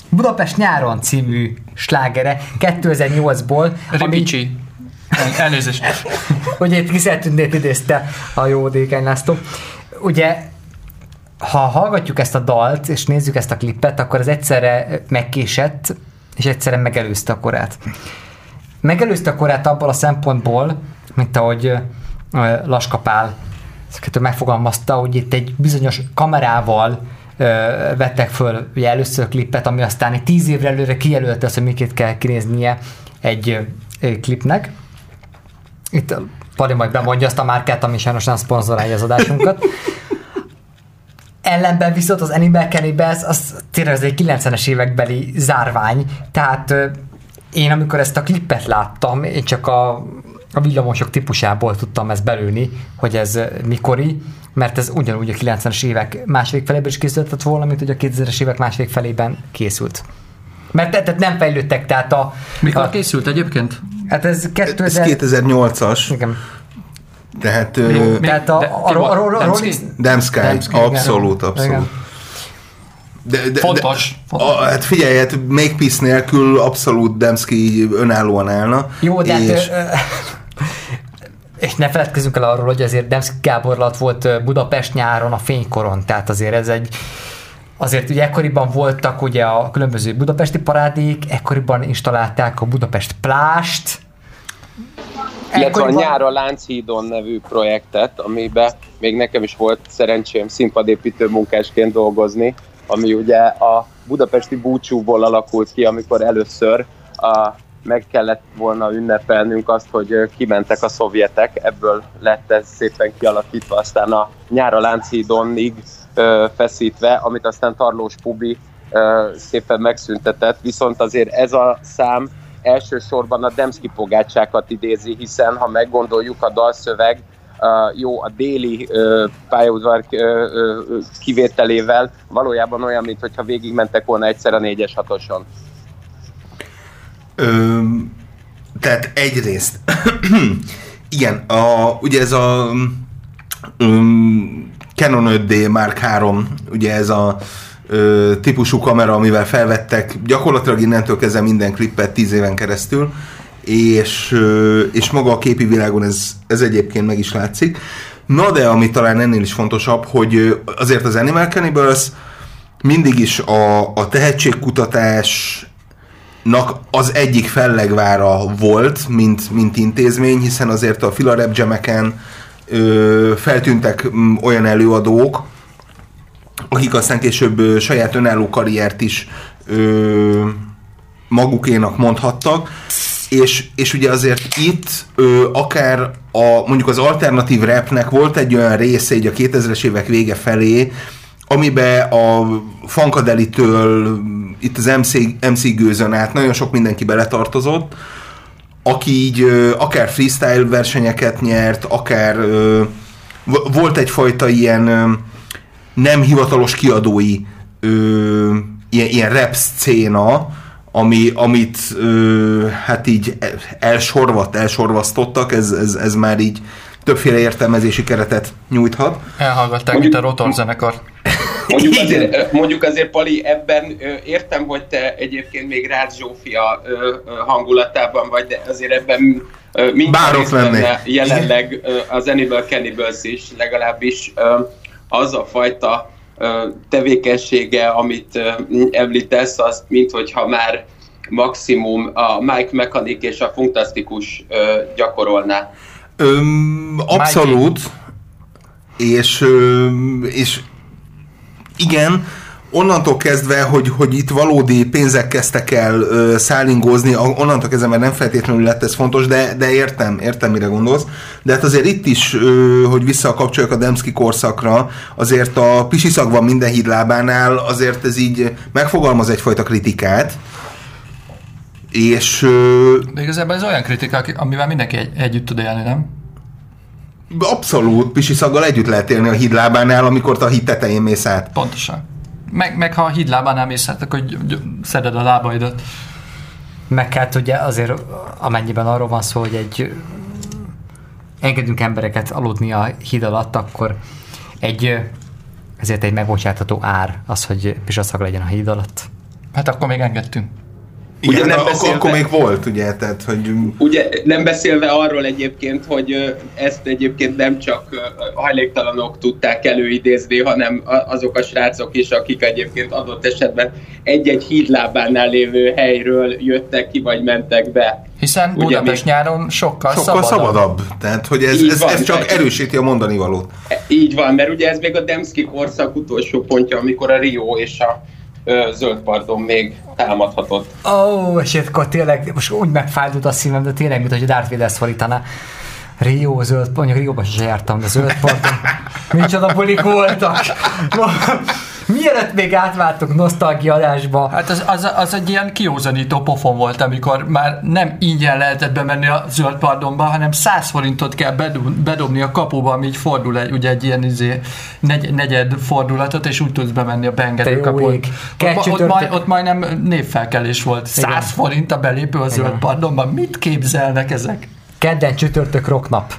Budapest nyáron című slágere 2008-ból. Ribicsi. Ami... Elnézést. Ugye itt Kiszertündét idézte a jó Dékeny László. Ugye ha hallgatjuk ezt a dalt, és nézzük ezt a klippet, akkor ez egyszerre megkésett, és egyszerre megelőzte a korát. Megelőzte a korát abból a szempontból, mint ahogy Laskapál ezeket megfogalmazta, hogy itt egy bizonyos kamerával ö, vettek föl ugye először klippet, ami aztán egy tíz évre előre kijelölte azt, hogy miként kell kinéznie egy ö, klipnek. Itt Pali majd bemondja azt a márkát, ami sajnos nem szponzorálja az adásunkat. Ellenben viszont az Animal Cannibals az tényleg az egy 90-es évekbeli zárvány, tehát én amikor ezt a klippet láttam, én csak a a villamosok típusából tudtam ezt belőni, hogy ez mikori, mert ez ugyanúgy a 90-es évek második felében is készültett volna, mint hogy a 2000-es évek második felében készült. Mert tehát nem fejlődtek, tehát a... Mikor a, készült egyébként? Hát ez 2000... Ez 2008-as. Igen. Tehát, mi, mi, tehát a, a, a, a, a, a Rolling... Damsky, abszolút, abszolút. Igen. De, de, fontos. De, fontos. A, hát figyelj, hát Make Peace nélkül abszolút Demszki önállóan állna. Jó, de hát, és... hát, és ne feledkezzünk el arról, hogy azért Demszki Gábor volt Budapest nyáron a fénykoron, tehát azért ez egy Azért ugye ekkoriban voltak ugye a különböző budapesti parádék, ekkoriban installálták a Budapest plást, illetve a Nyár a Lánchídon nevű projektet, amiben még nekem is volt szerencsém színpadépítő munkásként dolgozni, ami ugye a budapesti búcsúból alakult ki, amikor először a, meg kellett volna ünnepelnünk azt, hogy kimentek a szovjetek, ebből lett ez szépen kialakítva, aztán a nyára Lánchídonig ö, feszítve, amit aztán Tarlós Pubi szépen megszüntetett, viszont azért ez a szám elsősorban a Demszki pogácsákat idézi, hiszen ha meggondoljuk a dalszöveg, uh, jó, a déli uh, pályaudvar kivételével valójában olyan, mintha végigmentek volna egyszer a 4-es 6-oson. Tehát egyrészt, igen, a, ugye ez a um, Canon 5D Mark 3, ugye ez a ö, típusú kamera, amivel felvettek gyakorlatilag innentől kezdve minden klippet tíz éven keresztül, és, ö, és maga a képi világon ez, ez egyébként meg is látszik. Na de ami talán ennél is fontosabb, hogy azért az Animal Cannibals mindig is a, a tehetségkutatás az egyik fellegvára volt, mint, mint intézmény, hiszen azért a Filarep Jameken feltűntek olyan előadók, akik aztán később saját önálló karriert is ö, magukénak mondhattak, és, és ugye azért itt ö, akár a, mondjuk az alternatív rapnek volt egy olyan része így a 2000-es évek vége felé, amiben a Fankadelitől itt az MC, MC gőzön át nagyon sok mindenki beletartozott, aki így ö, akár freestyle versenyeket nyert, akár ö, volt egyfajta ilyen ö, nem hivatalos kiadói ö, ilyen, ilyen rap szcéna, ami, amit ö, hát így elsorvat, elsorvasztottak, ez, ez, ez már így többféle értelmezési keretet nyújthat. Elhallgatták itt a Rotor zenekar. Mondjuk azért, mondjuk azért, Pali, ebben értem, hogy te egyébként még Rácz Zsófia hangulatában vagy, de azért ebben mindjárt jelenleg az Animal Cannibals is, legalábbis az a fajta tevékenysége, amit említesz, az mint hogyha már maximum a Mike Mechanic és a Fantasztikus gyakorolná. Öm, abszolút. És, és igen, onnantól kezdve, hogy, hogy itt valódi pénzek kezdtek el ö, szállingózni, onnantól kezdve már nem feltétlenül lett ez fontos, de, de értem, értem, mire gondolsz. De hát azért itt is, ö, hogy visszakapcsoljuk a Demszki korszakra, azért a pisiszag van minden hídlábánál, azért ez így megfogalmaz egyfajta kritikát. És... Ö, de igazából ez olyan kritika, amivel mindenki egy, együtt tud élni, nem? Abszolút, pisiszaggal együtt lehet élni a hídlábánál, amikor te a híd tetején mész át. Pontosan. Meg, meg ha a hídlábán nem mész, hát akkor szeded a lábaidat. Meg hát ugye azért, amennyiben arról van szó, hogy egy engedünk embereket aludni a híd alatt, akkor egy ezért egy megbocsátható ár az, hogy pisaszag legyen a híd alatt. Hát akkor még engedtünk. Igen, ugye, nem akkor, beszélve, akkor még volt, ugye, tehát, hogy... Ugye nem beszélve arról egyébként, hogy ezt egyébként nem csak hajléktalanok tudták előidézni, hanem azok a srácok is, akik egyébként adott esetben egy-egy hídlábánál lévő helyről jöttek ki, vagy mentek be. Hiszen Budapest még... nyáron sokkal, sokkal szabadabb. szabadabb. Tehát, hogy ez, ez, van, ez csak erősíti a mondani valót. Így van, mert ugye ez még a Demszki korszak utolsó pontja, amikor a Rio és a zöld pardon még támadhatott. Ó, oh, és akkor tényleg, most úgy megfájdult a szívem, de tényleg, mint hogy Darth Vader szorítaná. Rio, zöld, mondjuk Rióban sem jártam, de zöld pardon. Micsoda bulik voltak. Mielőtt még átváltunk nosztalgia adásba. Hát az, az, az, egy ilyen kiózanító pofon volt, amikor már nem ingyen lehetett bemenni a zöld pardonba, hanem 100 forintot kell bedobni a kapuba, ami így fordul egy, ugye egy ilyen izé, negy, negyed fordulatot, és úgy tudsz bemenni a beengedő kapun. Ott, ott, majd, ott majdnem névfelkelés volt. 100 Igen. forint a belépő a zöld pardonba. Mit képzelnek ezek? Kedden csütörtök rocknap.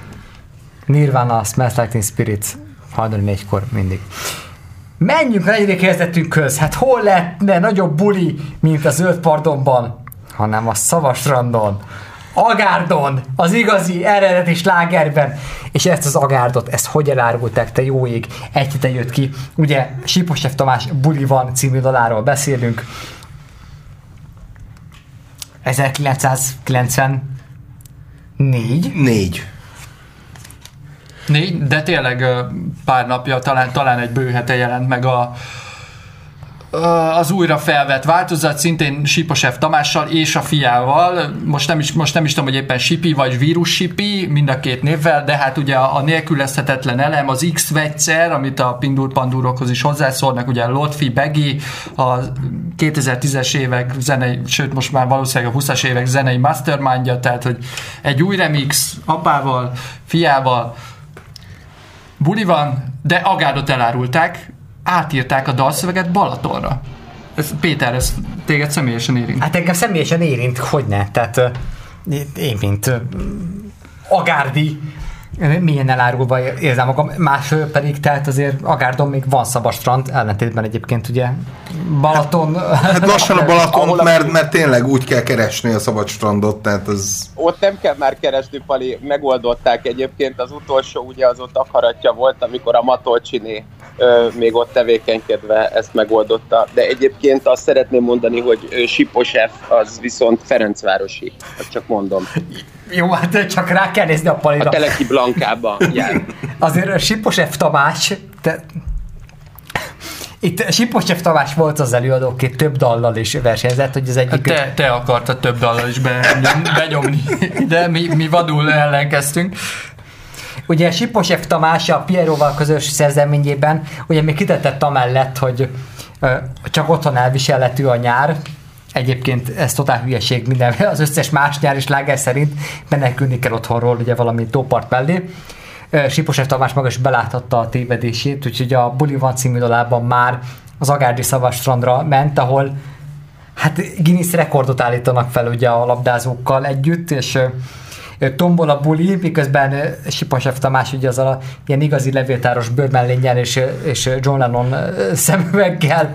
Nirvana, Smells Like Teen Spirit. Hajnali négykor mindig. Menjünk a negyedik kezdetünkhöz. Hát hol lehetne nagyobb buli, mint a zöld pardonban, hanem a Szavasrandon. Agárdon, az igazi eredeti slágerben. És ezt az Agárdot, ezt hogy elárulták, te jó ég, egy hete jött ki. Ugye Siposef Tamás Buli van című daláról beszélünk. 1990 Négy? Négy. De tényleg pár napja, talán, talán egy bő hete jelent meg a, az újra felvett változat, szintén Siposev Tamással és a fiával. Most nem is, most nem is tudom, hogy éppen Sipi vagy vírus Sipi, mind a két névvel, de hát ugye a nélkülözhetetlen elem, az X-vegyszer, amit a Pindur Pandurokhoz is hozzászólnak, ugye Lotfi Begi, a 2010-es évek zenei, sőt most már valószínűleg a 20-as évek zenei mastermindja, tehát hogy egy új remix apával, fiával, buli van, de agádot elárulták, átírták a dalszöveget Balatonra. Ez, Péter, ez téged személyesen érint. Hát engem személyesen érint, hogy ne. Tehát én, mint agárdi milyen elárulva érzem magam, más pedig, tehát azért Agárdon még van szabad strand, ellentétben egyébként ugye Balaton. Hát lassan a Balaton, a- mert, mert tényleg úgy kell keresni a szabad strandot, tehát az... Ott nem kell már keresni, Pali, megoldották egyébként. Az utolsó ugye az ott akaratja volt, amikor a Matolcsiné ö, még ott tevékenykedve ezt megoldotta. De egyébként azt szeretném mondani, hogy ö, Siposev az viszont Ferencvárosi. Azt csak mondom. Jó, hát csak rá kell nézni a A palira. Teleki Blankában jár. Azért Siposev Tamás, te, itt Siposev Tamás volt az előadó, aki több dallal is versenyzett, hogy az egyik... te, te akartad több dallal is be, benyomni, de mi, mi vadul ellenkeztünk. Ugye Siposev Tamás a Pieróval közös szerzeményében ugye még kitetett amellett, hogy csak otthon elviselhető a nyár, Egyébként ez totál hülyeség minden, az összes más nyári sláger szerint menekülni kell otthonról, ugye valami tópart mellé. Ö, Siposev Tamás maga is beláthatta a tévedését, úgyhogy a Buli van című dalában már az Agárdi Szavas strandra ment, ahol hát Guinness rekordot állítanak fel ugye a labdázókkal együtt, és tombol a buli, miközben ö, Siposev Tamás ugye az a ilyen igazi levéltáros bőrmellénnyel és, és John Lennon szemüveggel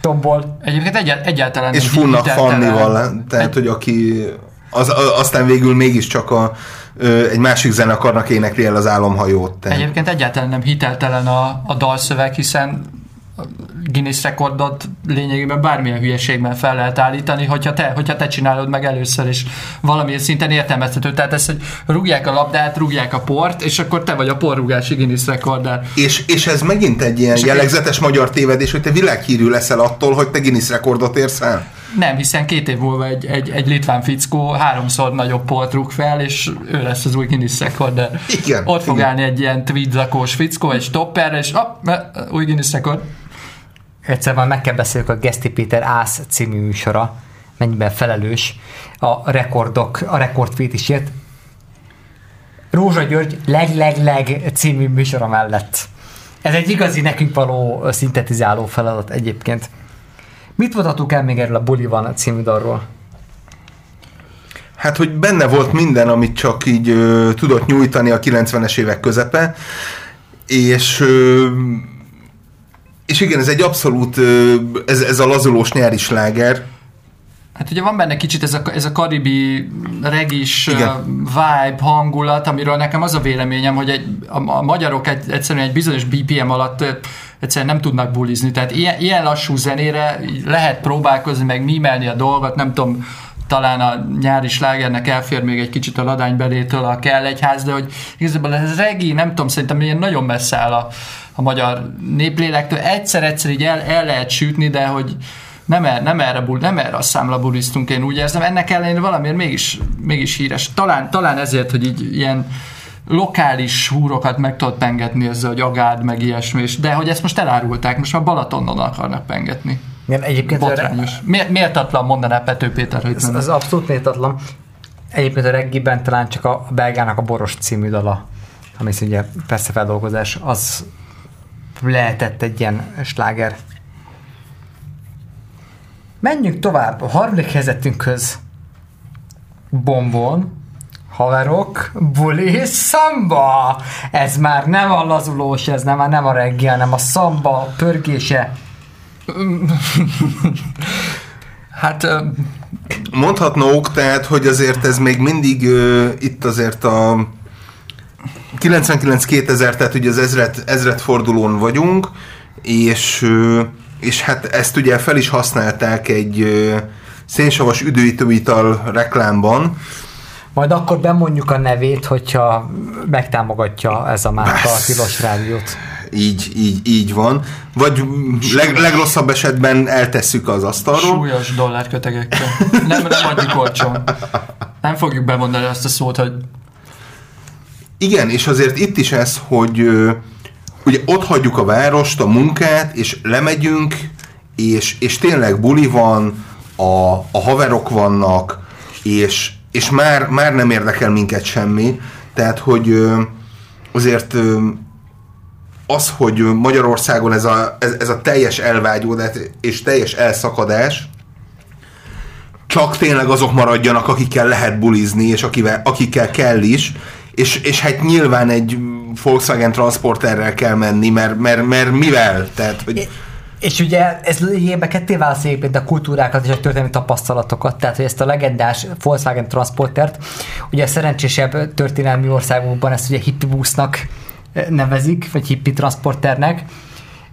tombol. Egyébként egy, egyáltalán És funnak. Fannival, tehát hogy aki az, aztán végül mégiscsak a, ö, egy másik zenekarnak énekli el az álomhajót. Tehát. Egyébként egyáltalán nem hiteltelen a, a dalszöveg, hiszen a Guinness rekordot lényegében bármilyen hülyeségben fel lehet állítani, hogyha te, hogyha te csinálod meg először, és valamilyen szinten értelmezhető. Tehát ez, hogy rúgják a labdát, rúgják a port, és akkor te vagy a porrúgási Guinness rekorder. És, és ez megint egy ilyen És jellegzetes magyar tévedés, hogy te világhírű leszel attól, hogy te Guinness rekordot érsz el. Nem, hiszen két év múlva egy, egy, egy litván fickó háromszor nagyobb port rúg fel, és ő lesz az új Guinness rekorder. Igen, Ott fog igen. állni egy ilyen tweed zakós fickó, egy stopper, és hopp, új Guinness rekord. Egyszer már meg kell beszéljük a Geszti Péter Ász című műsora, mennyiben felelős a rekordok, a rekordfétisért. Rózsa György leg-leg-leg című műsora mellett. Ez egy igazi nekünk való szintetizáló feladat egyébként. Mit mondhatunk el még erről a Buli van című dalról? Hát, hogy benne volt minden, amit csak így ö, tudott nyújtani a 90-es évek közepe, és ö, és igen, ez egy abszolút, ö, ez, ez a lazulós nyári sláger, Hát ugye van benne kicsit ez a, ez a karibi regis Igen. vibe, hangulat, amiről nekem az a véleményem, hogy egy, a, a magyarok egy, egyszerűen egy bizonyos BPM alatt ö, egyszerűen nem tudnak bulizni. Tehát ilyen, ilyen lassú zenére lehet próbálkozni, meg mímelni a dolgot, nem tudom, talán a nyári slágernek elfér még egy kicsit a ladánybelétől a kell egyház, de hogy igazából ez regi, nem tudom, szerintem ilyen nagyon messze áll a, a magyar néplélektől. Egyszer-egyszer így el, el lehet sütni, de hogy nem, er, nem, erre, bul, nem erre a számla bulisztunk, én úgy érzem. Ennek ellenére valamiért mégis, mégis híres. Talán, talán ezért, hogy így ilyen lokális húrokat meg tudod pengetni ezzel, hogy agád, meg ilyesmi, és, de hogy ezt most elárulták, most már Balatonon akarnak pengetni. Igen, egyébként Botrányos. Miért, méltatlan mondaná Pető Péter, hogy Ez, ez abszolút méltatlan. Egyébként a reggiben talán csak a belgának a Boros című dala, ami ugye persze feldolgozás, az lehetett egy ilyen sláger. Menjünk tovább. A harmadik helyzetünkhöz. Bombon, haverok, buli, szamba! Ez már nem a lazulós, ez nem, már nem a reggi, hanem a szamba pörgése. Hát mondhatnók, tehát, hogy azért ez még mindig uh, itt azért a 99-2000, tehát ugye az ezret, ezret fordulón vagyunk, és, uh, és hát ezt ugye fel is használták egy uh, szénsavas üdülítőital reklámban, Majd akkor bemondjuk a nevét, hogyha megtámogatja ez a márka a tilos rádiót. Így, így, így van. Vagy leg, legrosszabb esetben eltesszük az asztalról. Súlyos dollárkötegekkel. Nem, nem adjuk olcsón. Nem fogjuk bemondani azt a szót, hogy Igen, és azért itt is ez, hogy ugye ott hagyjuk a várost, a munkát, és lemegyünk, és, és tényleg buli van, a, a haverok vannak, és, és már, már nem érdekel minket semmi. Tehát, hogy azért az, hogy Magyarországon ez a, ez, ez a teljes elvágyódás és teljes elszakadás, csak tényleg azok maradjanak, akikkel lehet bulizni, és akivel, akikkel kell is, és, és hát nyilván egy Volkswagen transporterrel kell menni, mert, mert, mert mivel? Tehát, hogy... És ugye ez lényegében ketté válasz egyébként a kultúrákat és a történelmi tapasztalatokat, tehát hogy ezt a legendás Volkswagen Transportert, ugye a szerencsésebb történelmi országokban ezt ugye hippie busznak eh, nevezik, vagy hippie transporternek,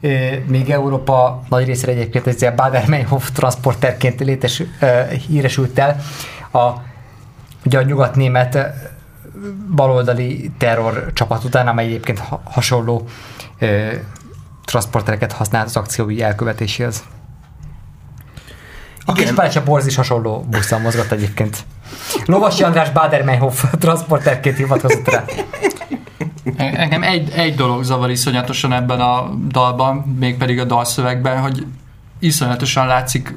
Eh, még Európa nagy részre egyébként ez a Bader-Meinhof transporterként létes, eh, híresült el. A, ugye a nyugat-német baloldali terror csapat után, amely egyébként ha- hasonló transportereket használt az akciói elkövetéséhez. A kis Pálcsa Borz is hasonló busszal mozgott egyébként. Lovasi András Bader-Meinhof transporterként hivatkozott rá. Engem egy, egy dolog zavar iszonyatosan ebben a dalban, mégpedig a dalszövegben, hogy iszonyatosan látszik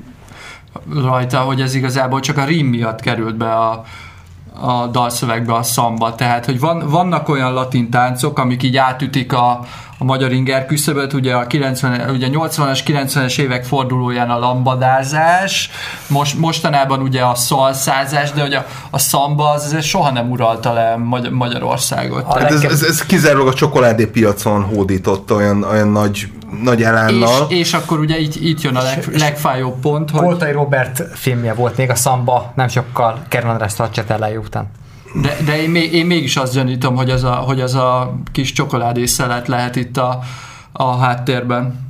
rajta, hogy ez igazából csak a rím miatt került be a, a dalszövegbe a szamba. Tehát, hogy van, vannak olyan latin táncok, amik így átütik a, a magyar inger küszöböt, ugye a 90, ugye 80-as, 90-es évek fordulóján a lambadázás, most, mostanában ugye a szalszázás, de hogy a, a szamba az azért soha nem uralta le Magy- Magyarországot. Hát ez, ez, ez kizárólag a csokoládépiacon hódított olyan, olyan nagy, nagy elánnal. és, és akkor ugye itt, itt jön a leg, legfájóbb pont, hogy Koltai Robert filmje volt még a Szamba, nem sokkal Kern András Stracciatellája után. de, de én, én mégis azt gyanítom, hogy az a, hogy az a kis csokoládés szelet lehet itt a, a háttérben.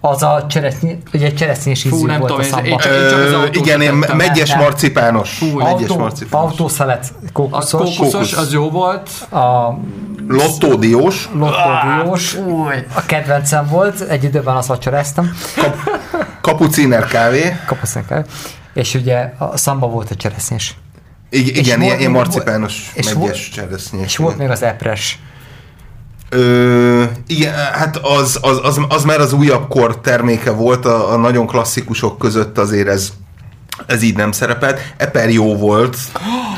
Az a cseresznyi, ugye egy cseresznyés ízű Fú, nem volt tudom, a én- Szamba. én csak- én csak az autót igen, én megyes Nem. marcipános. Fú, megyes Autó, marcipános. autószelet Az kókuszos, kókuszos, Kókusz. az jó volt. a Lottódiós. lottódiós, a kedvencem volt, egy időben azt vacsoráztam, Kapuciner kávé. kapasznak és ugye a Szamba volt a cseresznyés. I- igen, És ilyen, ilyen marcipános és megyes volt- cseresznyés. És volt még az epres. Ö, igen, hát az, az, az, az már az újabb kor terméke volt, a, a nagyon klasszikusok között azért ez, ez így nem szerepelt. Eper jó volt,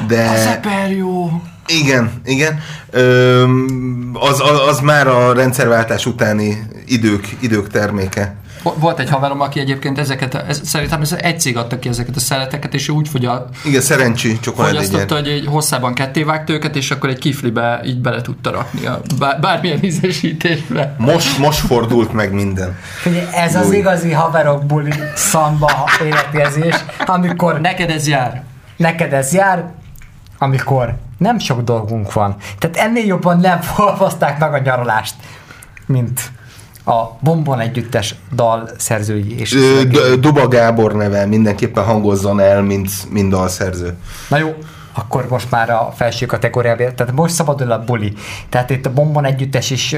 de... Az eper jó. Igen, igen. Ö, az, az, az már a rendszerváltás utáni idők, idők terméke. Vo- Volt egy haverom, aki egyébként ezeket, ez, szerintem ez egy cég adta ki ezeket a szeleteket, és ő úgy fogya, Igen, szerencsi csokoládégyen. fogyasztotta, hogy egy hosszában ketté vágta őket, és akkor egy kiflibe így bele tudta rakni a bár, bármilyen ízesítésbe. Most, most fordult meg minden. Ez az igazi haverok buli szamba életérzés, amikor Neked ez jár. neked ez jár, amikor nem sok dolgunk van. Tehát ennél jobban nem fogalmazták meg a nyaralást, mint a Bombon együttes dal szerzői és Duba Gábor neve mindenképpen hangozzon el, mint, mint dalszerző. Na jó, akkor most már a felső kategóriába, tehát most szabadul a buli. Tehát itt a Bombon együttes is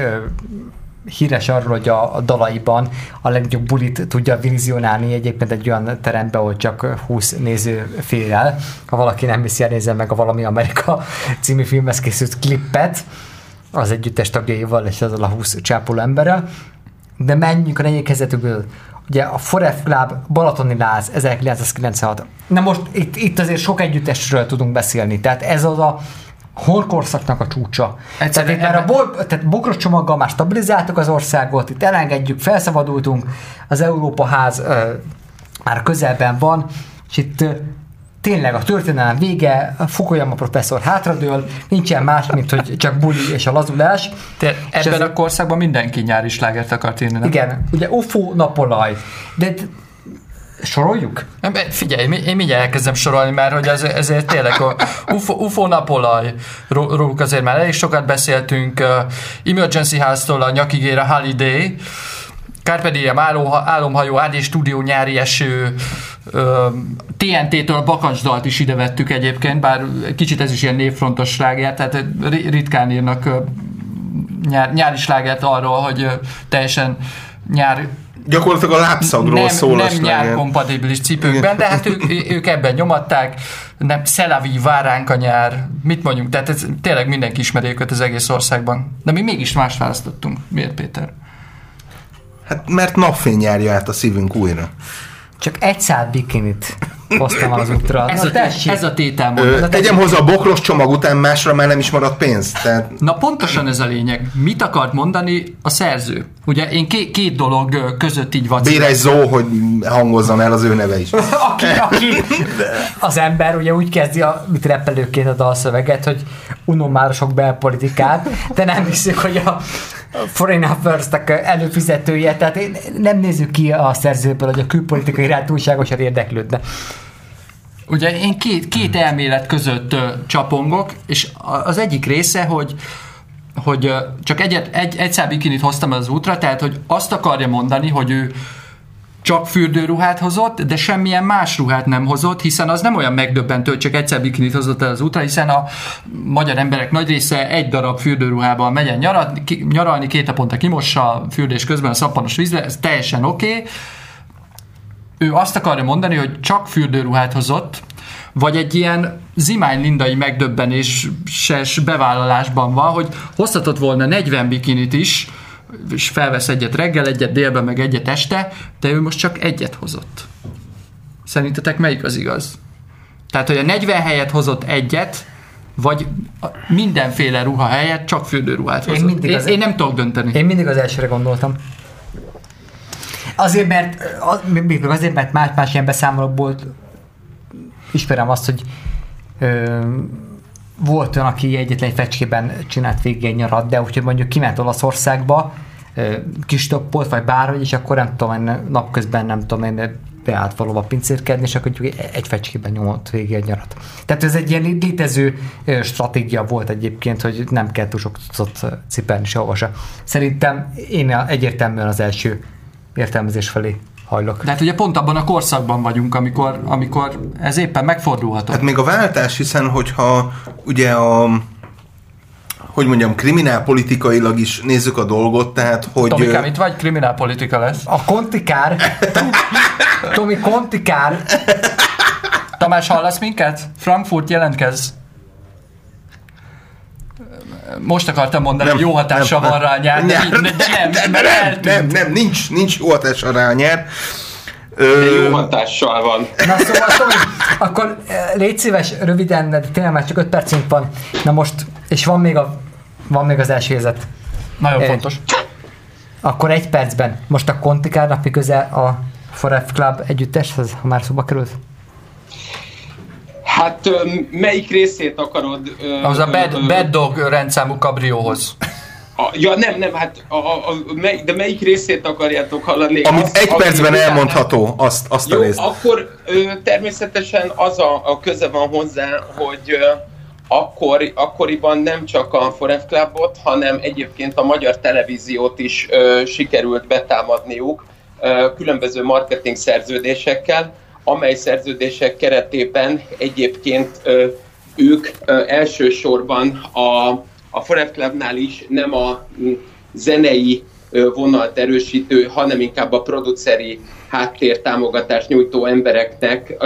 híres arról, hogy a, a dalaiban a legjobb bulit tudja vizionálni egyébként egy olyan teremben, ahol csak 20 néző fér el. Ha valaki nem viszi el, nézze meg a Valami Amerika című filmhez készült klippet az együttes tagjaival és azzal a 20 csápoló emberrel. De menjünk a negyedik kezdetükből. Ugye a Foref Club Balatoni Láz 1996. Na most itt, itt azért sok együttesről tudunk beszélni. Tehát ez az a horkorszaknak a csúcsa. Tehát Egyszerűen itt már a ebben- bor, tehát bokros csomaggal már stabilizáltuk az országot, itt elengedjük, felszabadultunk, az Európa ház ö, már közelben van, és itt tényleg a történelem vége, a Fukuyama professzor hátradől, nincsen más, mint hogy csak buli és a lazulás. Te, És ebben ez- a korszakban mindenki nyári slágert akart írni, nem? Igen, ugye UFO napolaj, de soroljuk? Nem, eh, Figyelj, mi- én mindjárt elkezdem sorolni, mert hogy ez, ezért tényleg a UFO, UFO napolaj, ró- róluk azért már elég sokat beszéltünk, uh, Emergency House-tól a nyakigére Holiday, Carpe Diem, Álomhajó, AD Studio, Nyári Eső, TNT-től Bakancsdalt is ide vettük egyébként, bár kicsit ez is ilyen névfrontos sláger, tehát ritkán írnak nyár, nyári slágert arról, hogy teljesen nyár Gyakorlatilag a lábszagról nem, szól Nem nyárkompatibilis cipőkben, de hát ők, ők ebben nyomatták, nem Szelavi, váránk a nyár, mit mondjuk, tehát ez, tényleg mindenki ismeri őket az egész országban. De mi mégis más választottunk. Miért, Péter? Hát mert napfény járja át a szívünk újra. Csak egy szál bikinit hoztam az útra. Ez, a, ez a tétel Ö, tegyem hozzá a bokros csomag után másra már nem is maradt pénz. Tehát... Na pontosan ez a lényeg. Mit akart mondani a szerző? Ugye én két, két dolog között így vagy. Béres Zó, hogy hangozzon el az ő neve is. aki, aki, az ember ugye úgy kezdi a mit repelőként a dalszöveget, hogy unom már sok belpolitikát, de nem hiszük, hogy a Foreign affairs előfizetője, tehát nem nézzük ki a szerzőből, hogy a külpolitikai iránt túlságosan érdeklődne. Ugye én két, két elmélet között csapongok, és az egyik része, hogy hogy csak egyet, egy, egy bikinit hoztam az útra, tehát hogy azt akarja mondani, hogy ő csak fürdőruhát hozott, de semmilyen más ruhát nem hozott, hiszen az nem olyan megdöbbentő, hogy csak egyszer bikinit hozott el az útra, hiszen a magyar emberek nagy része egy darab fürdőruhában megyen nyarat, nyaralni, két naponta kimossa a fürdés közben a szappanos vízbe, ez teljesen oké. Okay. Ő azt akarja mondani, hogy csak fürdőruhát hozott, vagy egy ilyen zimány lindai megdöbbenéses bevállalásban van, hogy hozhatott volna 40 bikinit is, és felvesz egyet reggel, egyet délben, meg egyet este, de ő most csak egyet hozott. Szerintetek melyik az igaz? Tehát, hogy a 40 helyet hozott egyet, vagy mindenféle ruha helyett csak fürdőruhát hozott. Én, mindig az, én, én nem tudok dönteni. Én mindig az elsőre gondoltam. Azért, mert, azért, mert más-más ilyen beszámolókból ismerem azt, hogy ö, volt olyan, aki egyetlen fecskében csinált végig egy nyarat, de úgyhogy mondjuk kiment Olaszországba, kis toppolt, vagy bárhogy, és akkor nem tudom, napközben nem tudom én beállt valóban pincérkedni, és akkor egy fecskében nyomott végig egy nyarat. Tehát ez egy ilyen létező stratégia volt egyébként, hogy nem kell túl sok cipelni sehova se. Szerintem én egyértelműen az első értelmezés felé hajlok. De hát ugye pont abban a korszakban vagyunk, amikor, amikor ez éppen megfordulhatott. Hát még a váltás, hiszen hogyha ugye a hogy mondjam, kriminálpolitikailag is nézzük a dolgot, tehát hogy... Tomikám, itt vagy kriminálpolitika lesz. A kontikár, Tomi kontikár. Tamás, hallasz minket? Frankfurt jelentkez most akartam mondani, nem, hogy jó hatása nem, van rá a nyár, de, de, de nem, de, de nem, nem, nem, nincs, nincs jó hatása rá a nyár. De jó hatással van. Na szóval, Tomi, akkor légy szíves, röviden, de tényleg már csak 5 percünk van. Na most, és van még, a, van még az első érzet. Nagyon e, fontos. Akkor egy percben. Most a Kontikárnak mi köze a Forever Club együtteshez, ha már szóba került? Hát melyik részét akarod? Az a Bad, bad Dog rendszámú kabrióhoz. A, ja, nem, nem, hát a, a, a, mely, de melyik részét akarjátok hallani? Amit az, egy percben elmondható, azt, azt Jó, a részt. akkor ö, természetesen az a, a köze van hozzá, hogy ö, akkor, akkoriban nem csak a Forever Clubot, hanem egyébként a magyar televíziót is ö, sikerült betámadniuk ö, különböző marketing szerződésekkel, amely szerződések keretében egyébként ők elsősorban a, a Forever Clubnál is nem a zenei vonalt erősítő, hanem inkább a produceri háttértámogatást nyújtó embereknek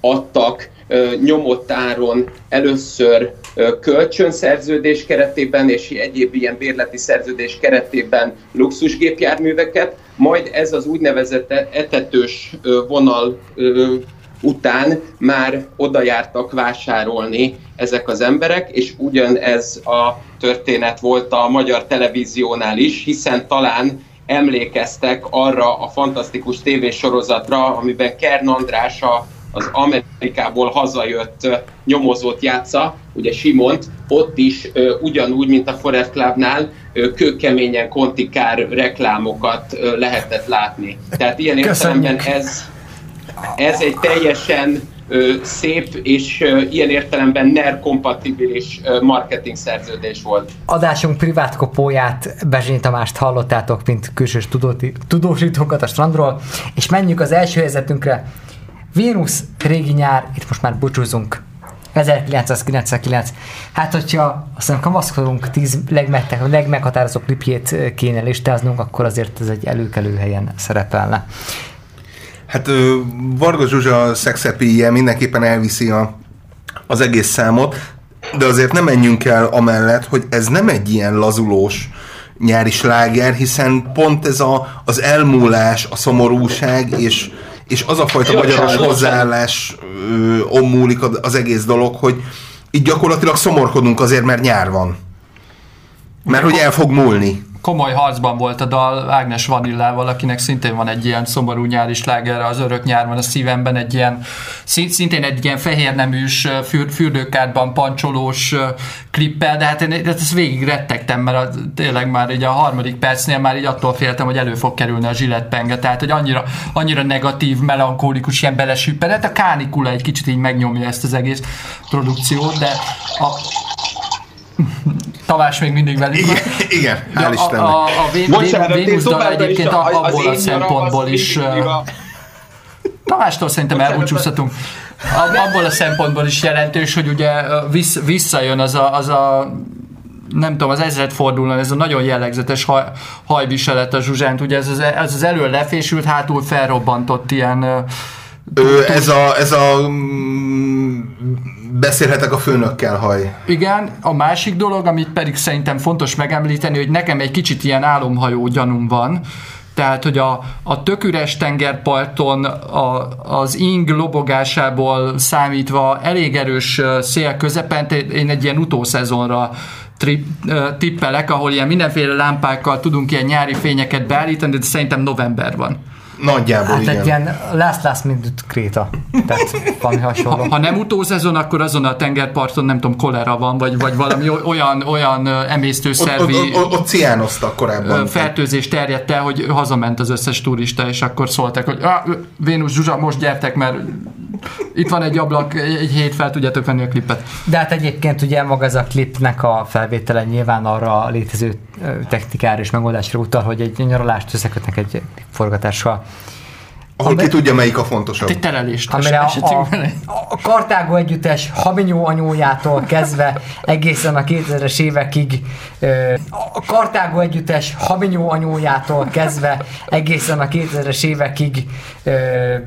adtak nyomott áron először kölcsönszerződés keretében és egyéb ilyen bérleti szerződés keretében luxusgépjárműveket, majd ez az úgynevezett etetős vonal után már oda jártak vásárolni ezek az emberek, és ugyanez a történet volt a magyar televíziónál is, hiszen talán emlékeztek arra a fantasztikus tévésorozatra, amiben Kern András a az Amerikából hazajött nyomozót játsza, ugye Simont, ott is ugyanúgy, mint a Forever Clubnál, kőkeményen kontikár reklámokat lehetett látni. Tehát ilyen értelemben ez, ez egy teljesen szép és ilyen értelemben NER kompatibilis marketing szerződés volt. Adásunk privát kopóját Bezsény Tamást hallottátok, mint külsős tudósítókat a strandról, és menjünk az első helyzetünkre. Vénusz, régi nyár, itt most már búcsúzunk. 1999. Hát, hogyha azt hiszem kamaszkodunk 10 legmegte, legmeghatározó klipjét kéne listáznunk, akkor azért ez egy előkelő helyen szerepelne. Hát Varga Zsuzsa szexepéje mindenképpen elviszi a, az egész számot, de azért nem menjünk el amellett, hogy ez nem egy ilyen lazulós nyári sláger, hiszen pont ez a, az elmúlás, a szomorúság és, és az a fajta Jó, magyaros hozzáállás ommúlik az egész dolog, hogy így gyakorlatilag szomorkodunk azért, mert nyár van. Mert hogy el fog múlni komoly harcban volt a dal Ágnes Vanillával, akinek szintén van egy ilyen szomorú nyári sláger, az örök nyár van a szívemben, egy ilyen, szintén egy ilyen fehér neműs, fürdőkádban pancsolós klippel, de hát én ezt végig rettegtem, mert a, tényleg már így a harmadik percnél már így attól féltem, hogy elő fog kerülni a zsilettpenge, tehát hogy annyira, annyira negatív, melankólikus, ilyen belesüppenet, a kánikula egy kicsit így megnyomja ezt az egész produkciót, de a, Tamás még mindig velünk Igen, igen hál' Istennek. A, a, a Vénusz dal egyébként a, abból a szempontból is... Tamástól szerintem elbúcsúzhatunk. Abból a szempontból is jelentős, hogy ugye visszajön az a, az a nem tudom, az ezred fordulna, ez a nagyon jellegzetes haj, hajviselet a Zsuzsánt, ugye ez az, ez az elől lefésült, hátul felrobbantott ilyen Ö, ez a, ez a mm, beszélhetek a főnökkel haj. Igen, a másik dolog, amit pedig szerintem fontos megemlíteni, hogy nekem egy kicsit ilyen álomhajó gyanúm van, tehát, hogy a, a töküres tengerparton a, az ing lobogásából számítva elég erős szél közepén, én egy ilyen utószezonra trip, tippelek, ahol ilyen mindenféle lámpákkal tudunk ilyen nyári fényeket beállítani, de szerintem november van. Nagyjából hát igen. egy ilyen lász-lász, mint Kréta. Tehát van hasonló. Ha, ha nem utószezon, akkor azon a tengerparton nem tudom, kolera van, vagy, vagy valami olyan, olyan emésztőszervi ott, ott, ott, ott ciánoztak korábban. Fertőzés terjedt el, hogy hazament az összes turista, és akkor szóltak, hogy ah, Vénusz Zsuzsa, most gyertek, mert itt van egy ablak, egy hét fel tudjátok venni a klipet. De hát egyébként ugye maga ez a klipnek a felvétele nyilván arra a létező technikára és megoldásra utal, hogy egy nyaralást összekötnek egy forgatással. Ahol ki tudja, melyik a fontosabb. Egy terelést. Amire a, a, a Kartágo együttes Habinyó anyójától kezdve egészen a 2000-es évekig a Kartágo együttes Habinyó anyójától kezdve egészen a 2000-es évekig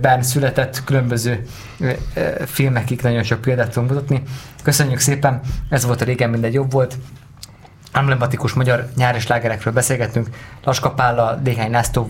ben született különböző filmekig nagyon sok példát tudunk mutatni. Köszönjük szépen, ez volt a régen mindegy jobb volt emblematikus magyar nyári slágerekről beszélgettünk, Laskapállal, Déhány Lászlóval,